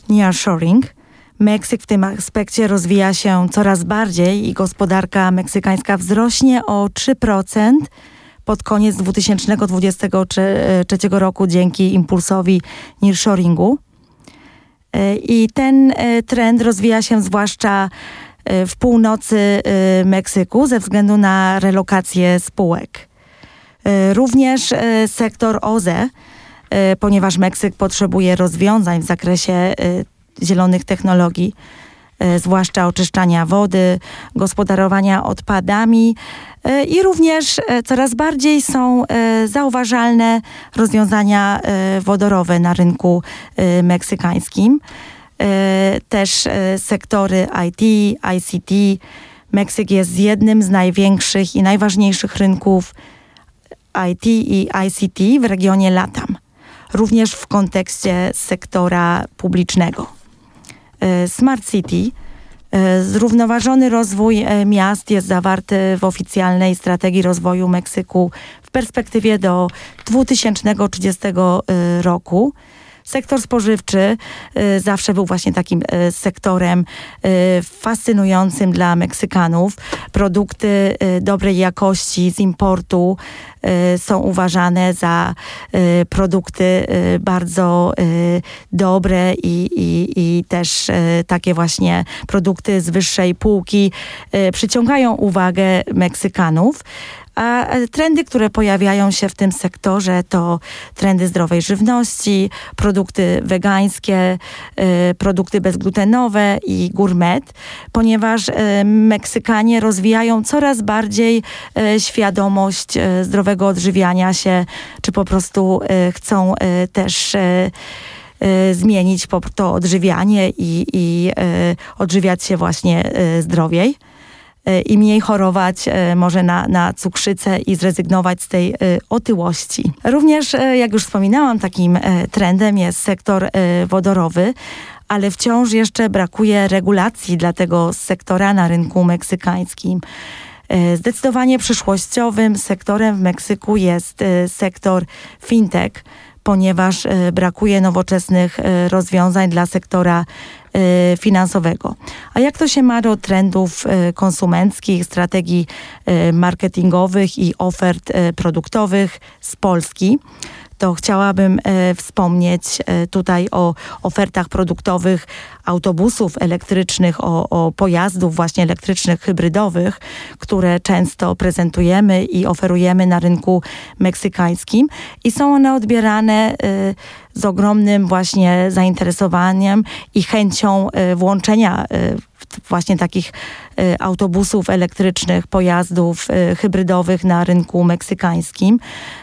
nearshoring. Meksyk w tym aspekcie rozwija się coraz bardziej i gospodarka meksykańska wzrośnie o 3% pod koniec 2023 roku dzięki impulsowi nearshoringu. E, I ten e, trend rozwija się zwłaszcza e, w północy Meksyku ze względu na relokację spółek. Również sektor OZE, ponieważ Meksyk potrzebuje rozwiązań w zakresie zielonych technologii, E, zwłaszcza oczyszczania wody, gospodarowania odpadami e, i również e, coraz bardziej są zauważalne rozwiązania wodorowe na rynku meksykańskim. Też sektory IT, ICT. Meksyk jest jednym z największych i najważniejszych rynków IT i ICT w regionie LATAM, również w kontekście sektora publicznego. E, Smart City. E, zrównoważony rozwój e, miast jest zawarty w oficjalnej strategii rozwoju Meksyku w perspektywie do 2030 roku. Sektor spożywczy y, zawsze był właśnie takim y, sektorem y, fascynującym dla Meksykanów. Produkty dobrej jakości z importu są uważane za produkty bardzo dobre i, i, i też takie właśnie produkty z wyższej półki przyciągają uwagę Meksykanów. A trendy, które pojawiają się w tym sektorze, to trendy zdrowej żywności, produkty wegańskie, y, produkty bezglutenowe i gourmet, ponieważ y, Meksykanie rozwijają coraz bardziej świadomość zdrowego odżywiania się, czy po prostu chcą też zmienić to odżywianie i, i odżywiać się właśnie zdrowiej. E, i mniej chorować e, może na, na cukrzycę i zrezygnować z tej e, otyłości. Również, jak już wspominałam, takim trendem jest sektor wodorowy, ale wciąż jeszcze brakuje regulacji dla tego sektora na rynku meksykańskim. Zdecydowanie przyszłościowym sektorem w Meksyku jest sektor fintech, ponieważ brakuje nowoczesnych rozwiązań dla sektora finansowego. A jak to się ma do trendów y, konsumenckich, strategii y, marketingowych i ofert produktowych z Polski? To chciałabym e, wspomnieć e, tutaj o ofertach produktowych autobusów elektrycznych, o, o, pojazdów właśnie elektrycznych, hybrydowych, które często prezentujemy i oferujemy na rynku meksykańskim. I są one odbierane e, z ogromnym właśnie zainteresowaniem i chęcią włączenia właśnie takich autobusów elektrycznych, pojazdów y, hybrydowych na rynku meksykańskim.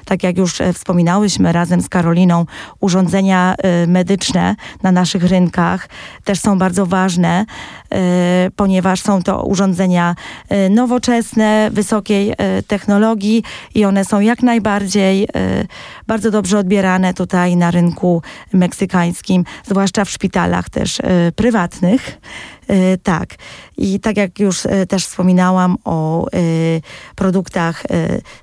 Tak jak już e, wspominałyśmy razem z Karoliną, urządzenia y, medyczne na naszych rynkach też są bardzo ważne, ponieważ są to urządzenia nowoczesne, wysokiej technologii i one są jak najbardziej bardzo dobrze odbierane tutaj na rynku meksykańskim, zwłaszcza w szpitalach też prywatnych. E, tak. I tak jak już e, też wspominałam o e, produktach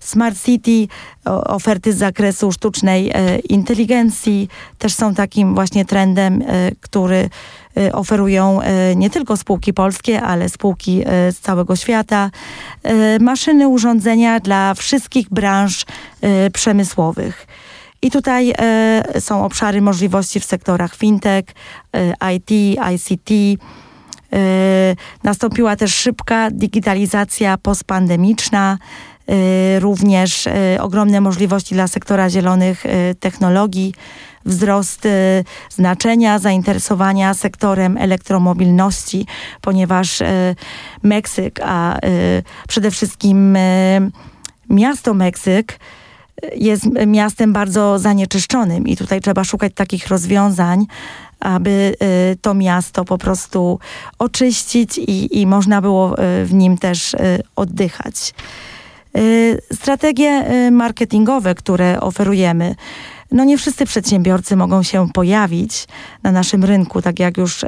Smart City, oferty z zakresu sztucznej inteligencji też są takim właśnie trendem, który oferują nie tylko spółki polskie, ale spółki z całego świata. Maszyny, urządzenia dla wszystkich branż przemysłowych. I tutaj są obszary możliwości w sektorach fintech, IT, ICT, nastąpiła też szybka digitalizacja postpandemiczna, y, również y, ogromne możliwości dla sektora zielonych technologii, wzrost znaczenia zainteresowania sektorem elektromobilności, ponieważ Meksyk, a przede wszystkim miasto Meksyk, jest miastem bardzo zanieczyszczonym i tutaj trzeba szukać takich rozwiązań, aby y, to miasto po prostu oczyścić i, i można było y, w nim też y, oddychać. Strategie marketingowe, które oferujemy, no nie wszyscy przedsiębiorcy mogą się pojawić na naszym rynku, tak jak już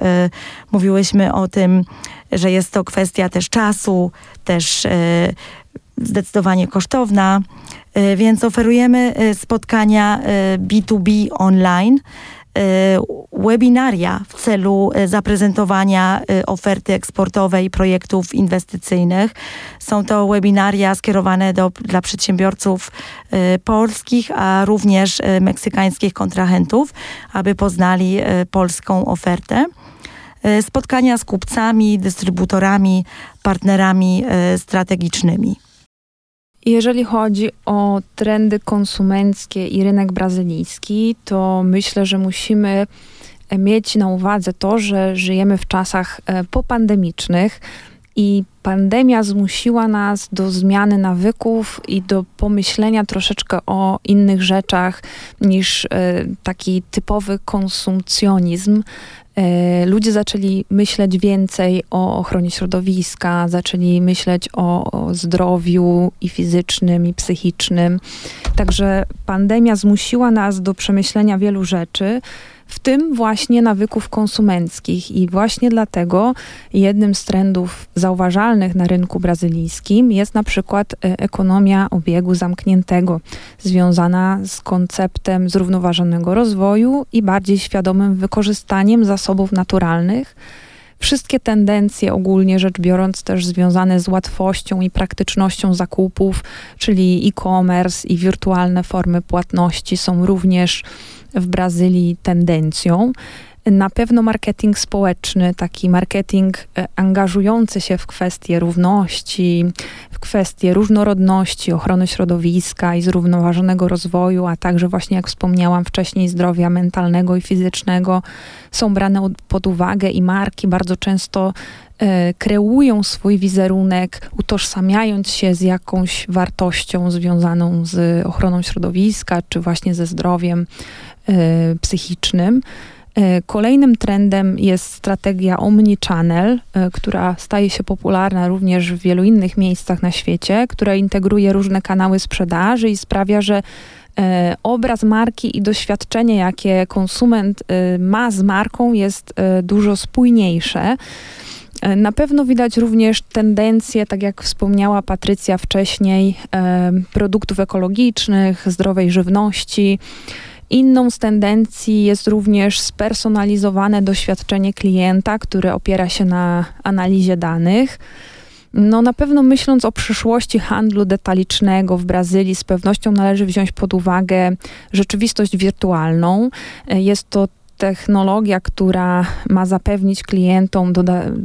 mówiłyśmy o tym, że jest to kwestia też czasu, też zdecydowanie kosztowna, więc oferujemy spotkania B2B online webinaria w celu y, zaprezentowania y, oferty eksportowej projektów inwestycyjnych. Są to webinaria skierowane do, dla przedsiębiorców polskich, a również meksykańskich kontrahentów, aby poznali polską ofertę spotkania z kupcami, dystrybutorami, partnerami strategicznymi. Jeżeli chodzi o trendy konsumenckie i rynek brazylijski, to myślę, że musimy mieć na uwadze to, że żyjemy w czasach e, popandemicznych i pandemia zmusiła nas do zmiany nawyków i do pomyślenia troszeczkę o innych rzeczach niż e, taki typowy konsumpcjonizm. E, ludzie zaczęli myśleć więcej o ochronie środowiska, zaczęli myśleć o, o, zdrowiu i fizycznym, i psychicznym. Także pandemia zmusiła nas do przemyślenia wielu rzeczy, w tym właśnie nawyków konsumenckich. I właśnie dlatego jednym z trendów zauważalnych na rynku brazylijskim jest na przykład e, ekonomia obiegu zamkniętego, związana z konceptem zrównoważonego rozwoju i bardziej świadomym wykorzystaniem zasobów naturalnych wszystkie tendencje ogólnie rzecz biorąc też związane z łatwością i praktycznością zakupów, czyli e-commerce i wirtualne formy płatności są również w Brazylii tendencją. Na pewno marketing społeczny, taki marketing e, angażujący się w kwestie równości, w kwestie różnorodności, ochrony środowiska i zrównoważonego rozwoju, a także właśnie, jak wspomniałam wcześniej, zdrowia mentalnego i fizycznego, są brane pod uwagę i marki bardzo często e, kreują swój wizerunek, utożsamiając się z jakąś wartością związaną z ochroną środowiska, czy właśnie ze zdrowiem psychicznym. E, kolejnym trendem jest strategia omnichannel, e, która staje się popularna również w wielu innych miejscach na świecie, która integruje różne kanały sprzedaży i sprawia, że obraz marki i doświadczenie, jakie konsument ma z marką, jest dużo spójniejsze. Na pewno widać również tendencje, tak jak wspomniała Patrycja wcześniej, produktów ekologicznych, zdrowej żywności. Inną z tendencji jest również spersonalizowane doświadczenie klienta, które opiera się na analizie danych. No na pewno myśląc o przyszłości handlu detalicznego w Brazylii, z pewnością należy wziąć pod uwagę rzeczywistość wirtualną. Jest to technologia, która ma zapewnić klientom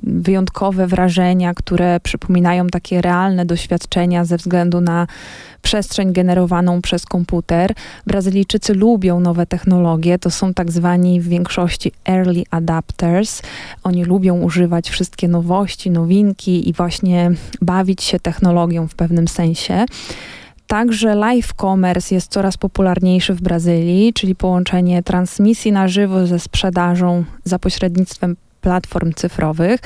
wyjątkowe wrażenia, które przypominają takie realne doświadczenia ze względu na przestrzeń generowaną przez komputer. Brazylijczycy lubią nowe technologie, to są tak zwani w większości early adapters. Oni lubią używać wszystkie nowości, nowinki i właśnie bawić się technologią w pewnym sensie. Także live commerce jest coraz popularniejszy w Brazylii, czyli połączenie transmisji na żywo ze sprzedażą za pośrednictwem platform cyfrowych.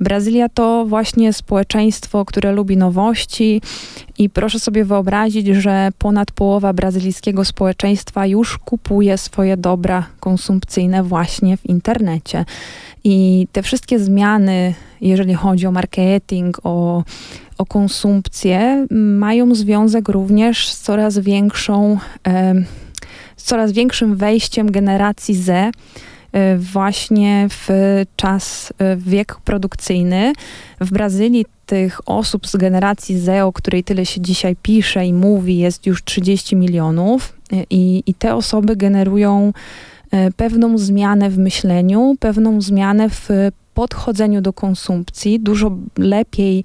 Brazylia to właśnie społeczeństwo, które lubi nowości i proszę sobie wyobrazić, że ponad połowa brazylijskiego społeczeństwa już kupuje swoje dobra konsumpcyjne właśnie w internecie. I te wszystkie zmiany, jeżeli chodzi o marketing, o, o konsumpcję, mają związek również z coraz większą, z coraz większym wejściem generacji Z właśnie w czas, y, w wiek produkcyjny. W Brazylii tych osób z generacji Z, o której tyle się dzisiaj pisze i mówi, jest już 30 milionów y, i, i te osoby generują pewną zmianę w myśleniu, pewną zmianę w podchodzeniu do konsumpcji, dużo lepiej,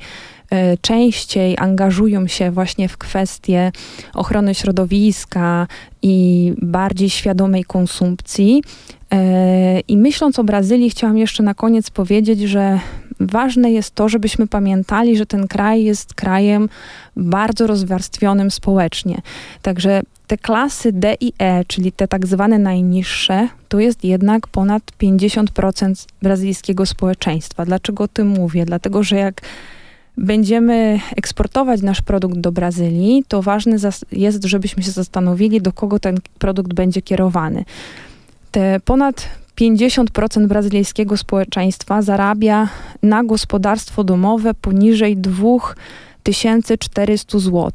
częściej angażują się właśnie w kwestie ochrony środowiska i bardziej świadomej konsumpcji. E, I myśląc o Brazylii, chciałam jeszcze na koniec powiedzieć, że ważne jest to, żebyśmy pamiętali, że ten kraj jest krajem bardzo rozwarstwionym społecznie. Także te klasy D i E, czyli te tak zwane najniższe, to jest jednak ponad 50% brazylijskiego społeczeństwa. Dlaczego o tym mówię? Dlatego, że jak będziemy eksportować nasz produkt do Brazylii, to ważne jest, żebyśmy się zastanowili, do kogo ten produkt będzie kierowany. Te ponad 50% brazylijskiego społeczeństwa zarabia na gospodarstwo domowe poniżej 2400 zł.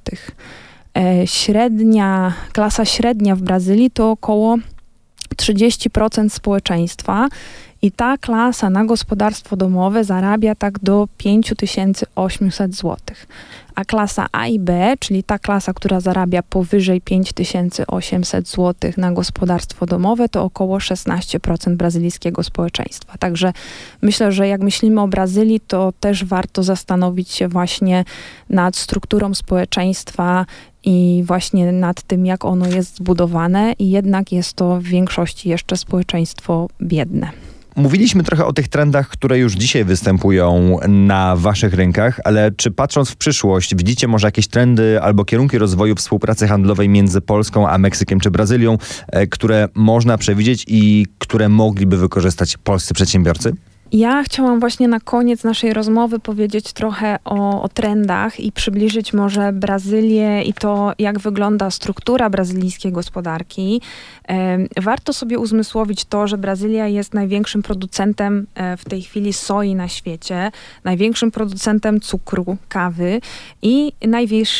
E, średnia, klasa średnia w Brazylii to około 30% społeczeństwa i ta klasa na gospodarstwo domowe zarabia tak do 5800 zł a klasa A i B, czyli ta klasa, która zarabia powyżej 5800 zł na gospodarstwo domowe, to około 16% brazylijskiego społeczeństwa. Także myślę, że jak myślimy o Brazylii, to też warto zastanowić się właśnie nad strukturą społeczeństwa i właśnie nad tym, jak ono jest zbudowane, i jednak jest to w większości jeszcze społeczeństwo biedne. Mówiliśmy trochę o tych trendach, które już dzisiaj występują na waszych rynkach, ale czy patrząc w przyszłość, widzicie może jakieś trendy albo kierunki rozwoju współpracy handlowej między Polską a Meksykiem czy Brazylią, e, które można przewidzieć i które mogliby wykorzystać polscy przedsiębiorcy? Ja chciałam właśnie na koniec naszej rozmowy powiedzieć trochę o, o, trendach i przybliżyć może Brazylię i to, jak wygląda struktura brazylijskiej gospodarki. Warto sobie uzmysłowić to, że Brazylia jest największym producentem e, w tej chwili soi na świecie, największym producentem cukru, kawy i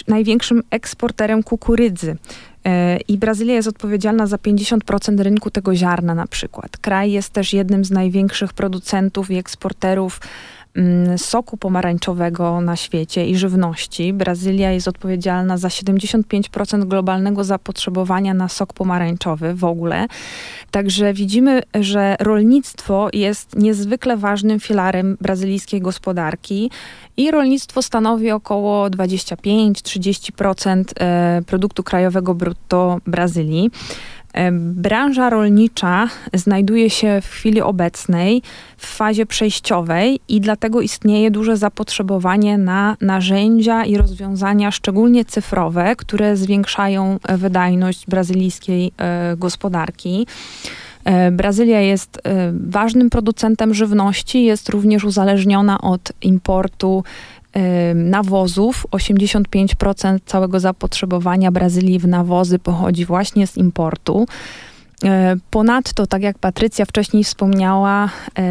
największym eksporterem kukurydzy. E, I Brazylia jest odpowiedzialna za 50% rynku tego ziarna na przykład. Kraj jest też jednym z największych producentów i eksporterów soku pomarańczowego na świecie i żywności. Brazylia jest odpowiedzialna za 75% globalnego zapotrzebowania na sok pomarańczowy w ogóle. Także widzimy, że rolnictwo jest niezwykle ważnym filarem brazylijskiej gospodarki i rolnictwo stanowi około 25-30% e, produktu krajowego brutto Brazylii. E, branża rolnicza znajduje się w chwili obecnej w fazie przejściowej i dlatego istnieje duże zapotrzebowanie na narzędzia i rozwiązania, szczególnie cyfrowe, które zwiększają wydajność brazylijskiej e, gospodarki. E, Brazylia jest ważnym producentem żywności, jest również uzależniona od importu nawozów. 85% całego zapotrzebowania Brazylii w nawozy pochodzi właśnie z importu. Ponadto, tak jak Patrycja wcześniej wspomniała,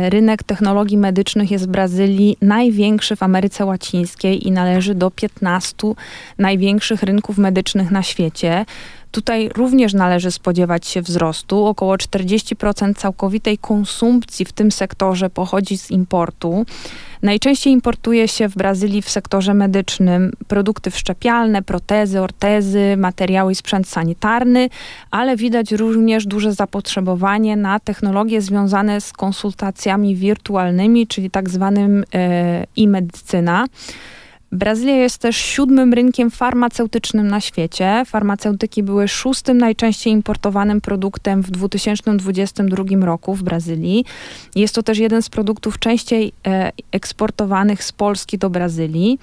rynek technologii medycznych jest w Brazylii największy w Ameryce Łacińskiej i należy do 15 największych rynków medycznych na świecie. Tutaj również należy spodziewać się wzrostu. Około 40% całkowitej konsumpcji w tym sektorze pochodzi z importu. Najczęściej importuje się w Brazylii w sektorze medycznym produkty wszczepialne, protezy, ortezy, materiały i sprzęt sanitarny, ale widać również duże zapotrzebowanie na technologie związane z konsultacjami wirtualnymi, czyli tak zwanym e, e-medycyna. Brazylia jest też siódmym rynkiem farmaceutycznym na świecie. Farmaceutyki były szóstym najczęściej importowanym produktem w 2022 roku w Brazylii. Jest to też jeden z produktów częściej e, eksportowanych z Polski do Brazylii.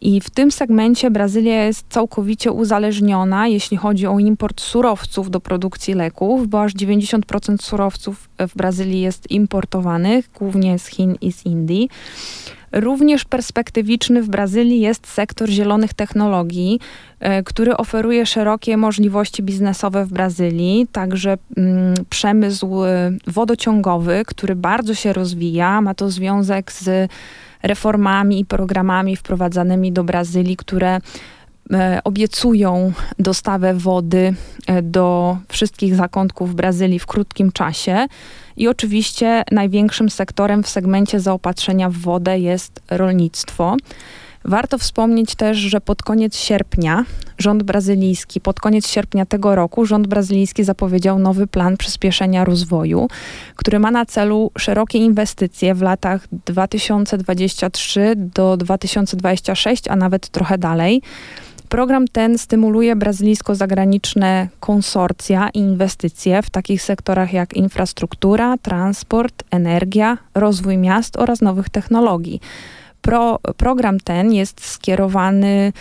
I w tym segmencie Brazylia jest całkowicie uzależniona, jeśli chodzi o import surowców do produkcji leków, bo aż 90% surowców w Brazylii jest importowanych, głównie z Chin i z Indii. Również perspektywiczny w Brazylii jest sektor zielonych technologii, e, który oferuje szerokie możliwości biznesowe w Brazylii, także mm, przemysł e, wodociągowy, który bardzo się rozwija, ma to związek z reformami i programami wprowadzanymi do Brazylii, które obiecują dostawę wody do wszystkich zakątków Brazylii w krótkim czasie. I oczywiście największym sektorem w segmencie zaopatrzenia w wodę jest rolnictwo. Warto wspomnieć też, że pod koniec sierpnia rząd brazylijski, pod koniec sierpnia tego roku, rząd brazylijski zapowiedział nowy plan przyspieszenia rozwoju, który ma na celu szerokie inwestycje w latach 2023 do 2026, a nawet trochę dalej. Program ten stymuluje brazylijsko-zagraniczne konsorcja i inwestycje w takich sektorach jak infrastruktura, transport, energia, rozwój miast oraz nowych technologii. Pro, program ten jest skierowany,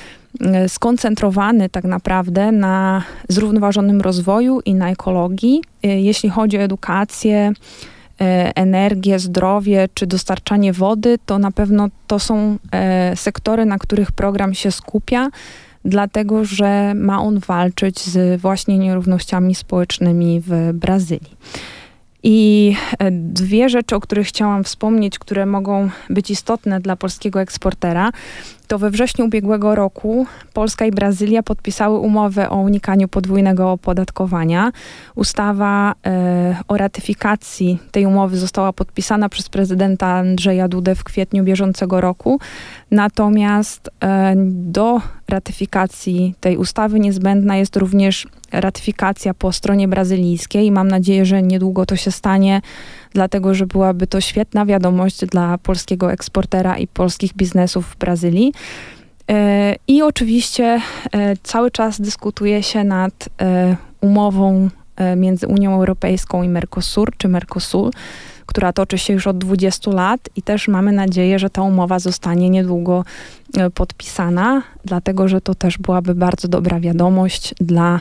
e, skoncentrowany tak naprawdę na zrównoważonym rozwoju i na ekologii. E, jeśli chodzi o edukację, e, energię, zdrowie czy dostarczanie wody, to na pewno to są sektory, na których program się skupia dlatego że ma on walczyć z właśnie nierównościami społecznymi w Brazylii. I e, dwie rzeczy, o których chciałam wspomnieć, które mogą być istotne dla polskiego eksportera, to we wrześniu ubiegłego roku Polska i Brazylia podpisały umowę o unikaniu podwójnego opodatkowania. Ustawa e, o ratyfikacji tej umowy została podpisana przez prezydenta Andrzeja Dudę w kwietniu bieżącego roku. Natomiast e, do ratyfikacji tej ustawy niezbędna jest również ratyfikacja po stronie brazylijskiej. Mam nadzieję, że niedługo to się stanie, dlatego że byłaby to świetna wiadomość dla polskiego eksportera i polskich biznesów w Brazylii. E, I oczywiście e, cały czas dyskutuje się nad e, umową między Unią Europejską i Mercosur, czy Mercosur, która toczy się już od 20 lat i też mamy nadzieję, że ta umowa zostanie niedługo podpisana, dlatego że to też byłaby bardzo dobra wiadomość dla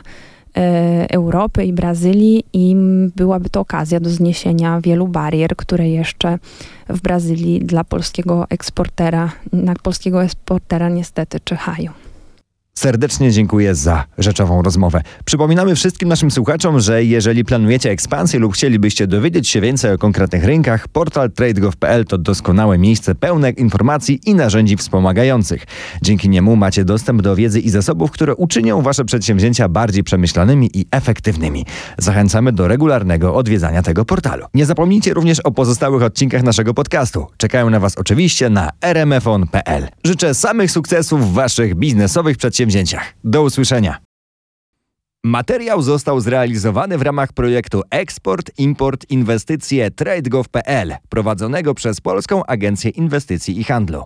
Europy i Brazylii i byłaby to okazja do zniesienia wielu barier, które jeszcze w Brazylii dla polskiego eksportera, na polskiego eksportera niestety czyhają. Serdecznie dziękuję za rzeczową rozmowę. Przypominamy wszystkim naszym słuchaczom, że jeżeli planujecie ekspansję lub chcielibyście dowiedzieć się więcej o konkretnych rynkach, portal tradegov.pl to doskonałe miejsce pełne informacji i narzędzi wspomagających. Dzięki niemu macie dostęp do wiedzy i zasobów, które uczynią wasze przedsięwzięcia bardziej przemyślanymi i efektywnymi. Zachęcamy do regularnego odwiedzania tego portalu. Nie zapomnijcie również o pozostałych odcinkach naszego podcastu. Czekają na was oczywiście na rmfon.pl. Życzę samych sukcesów w waszych biznesowych przedsięwzięciach przedsięwzięciach. Do usłyszenia. Materiał został zrealizowany w ramach projektu Eksport, Import, Inwestycje TradeGov.pl prowadzonego przez Polską Agencję Inwestycji i Handlu.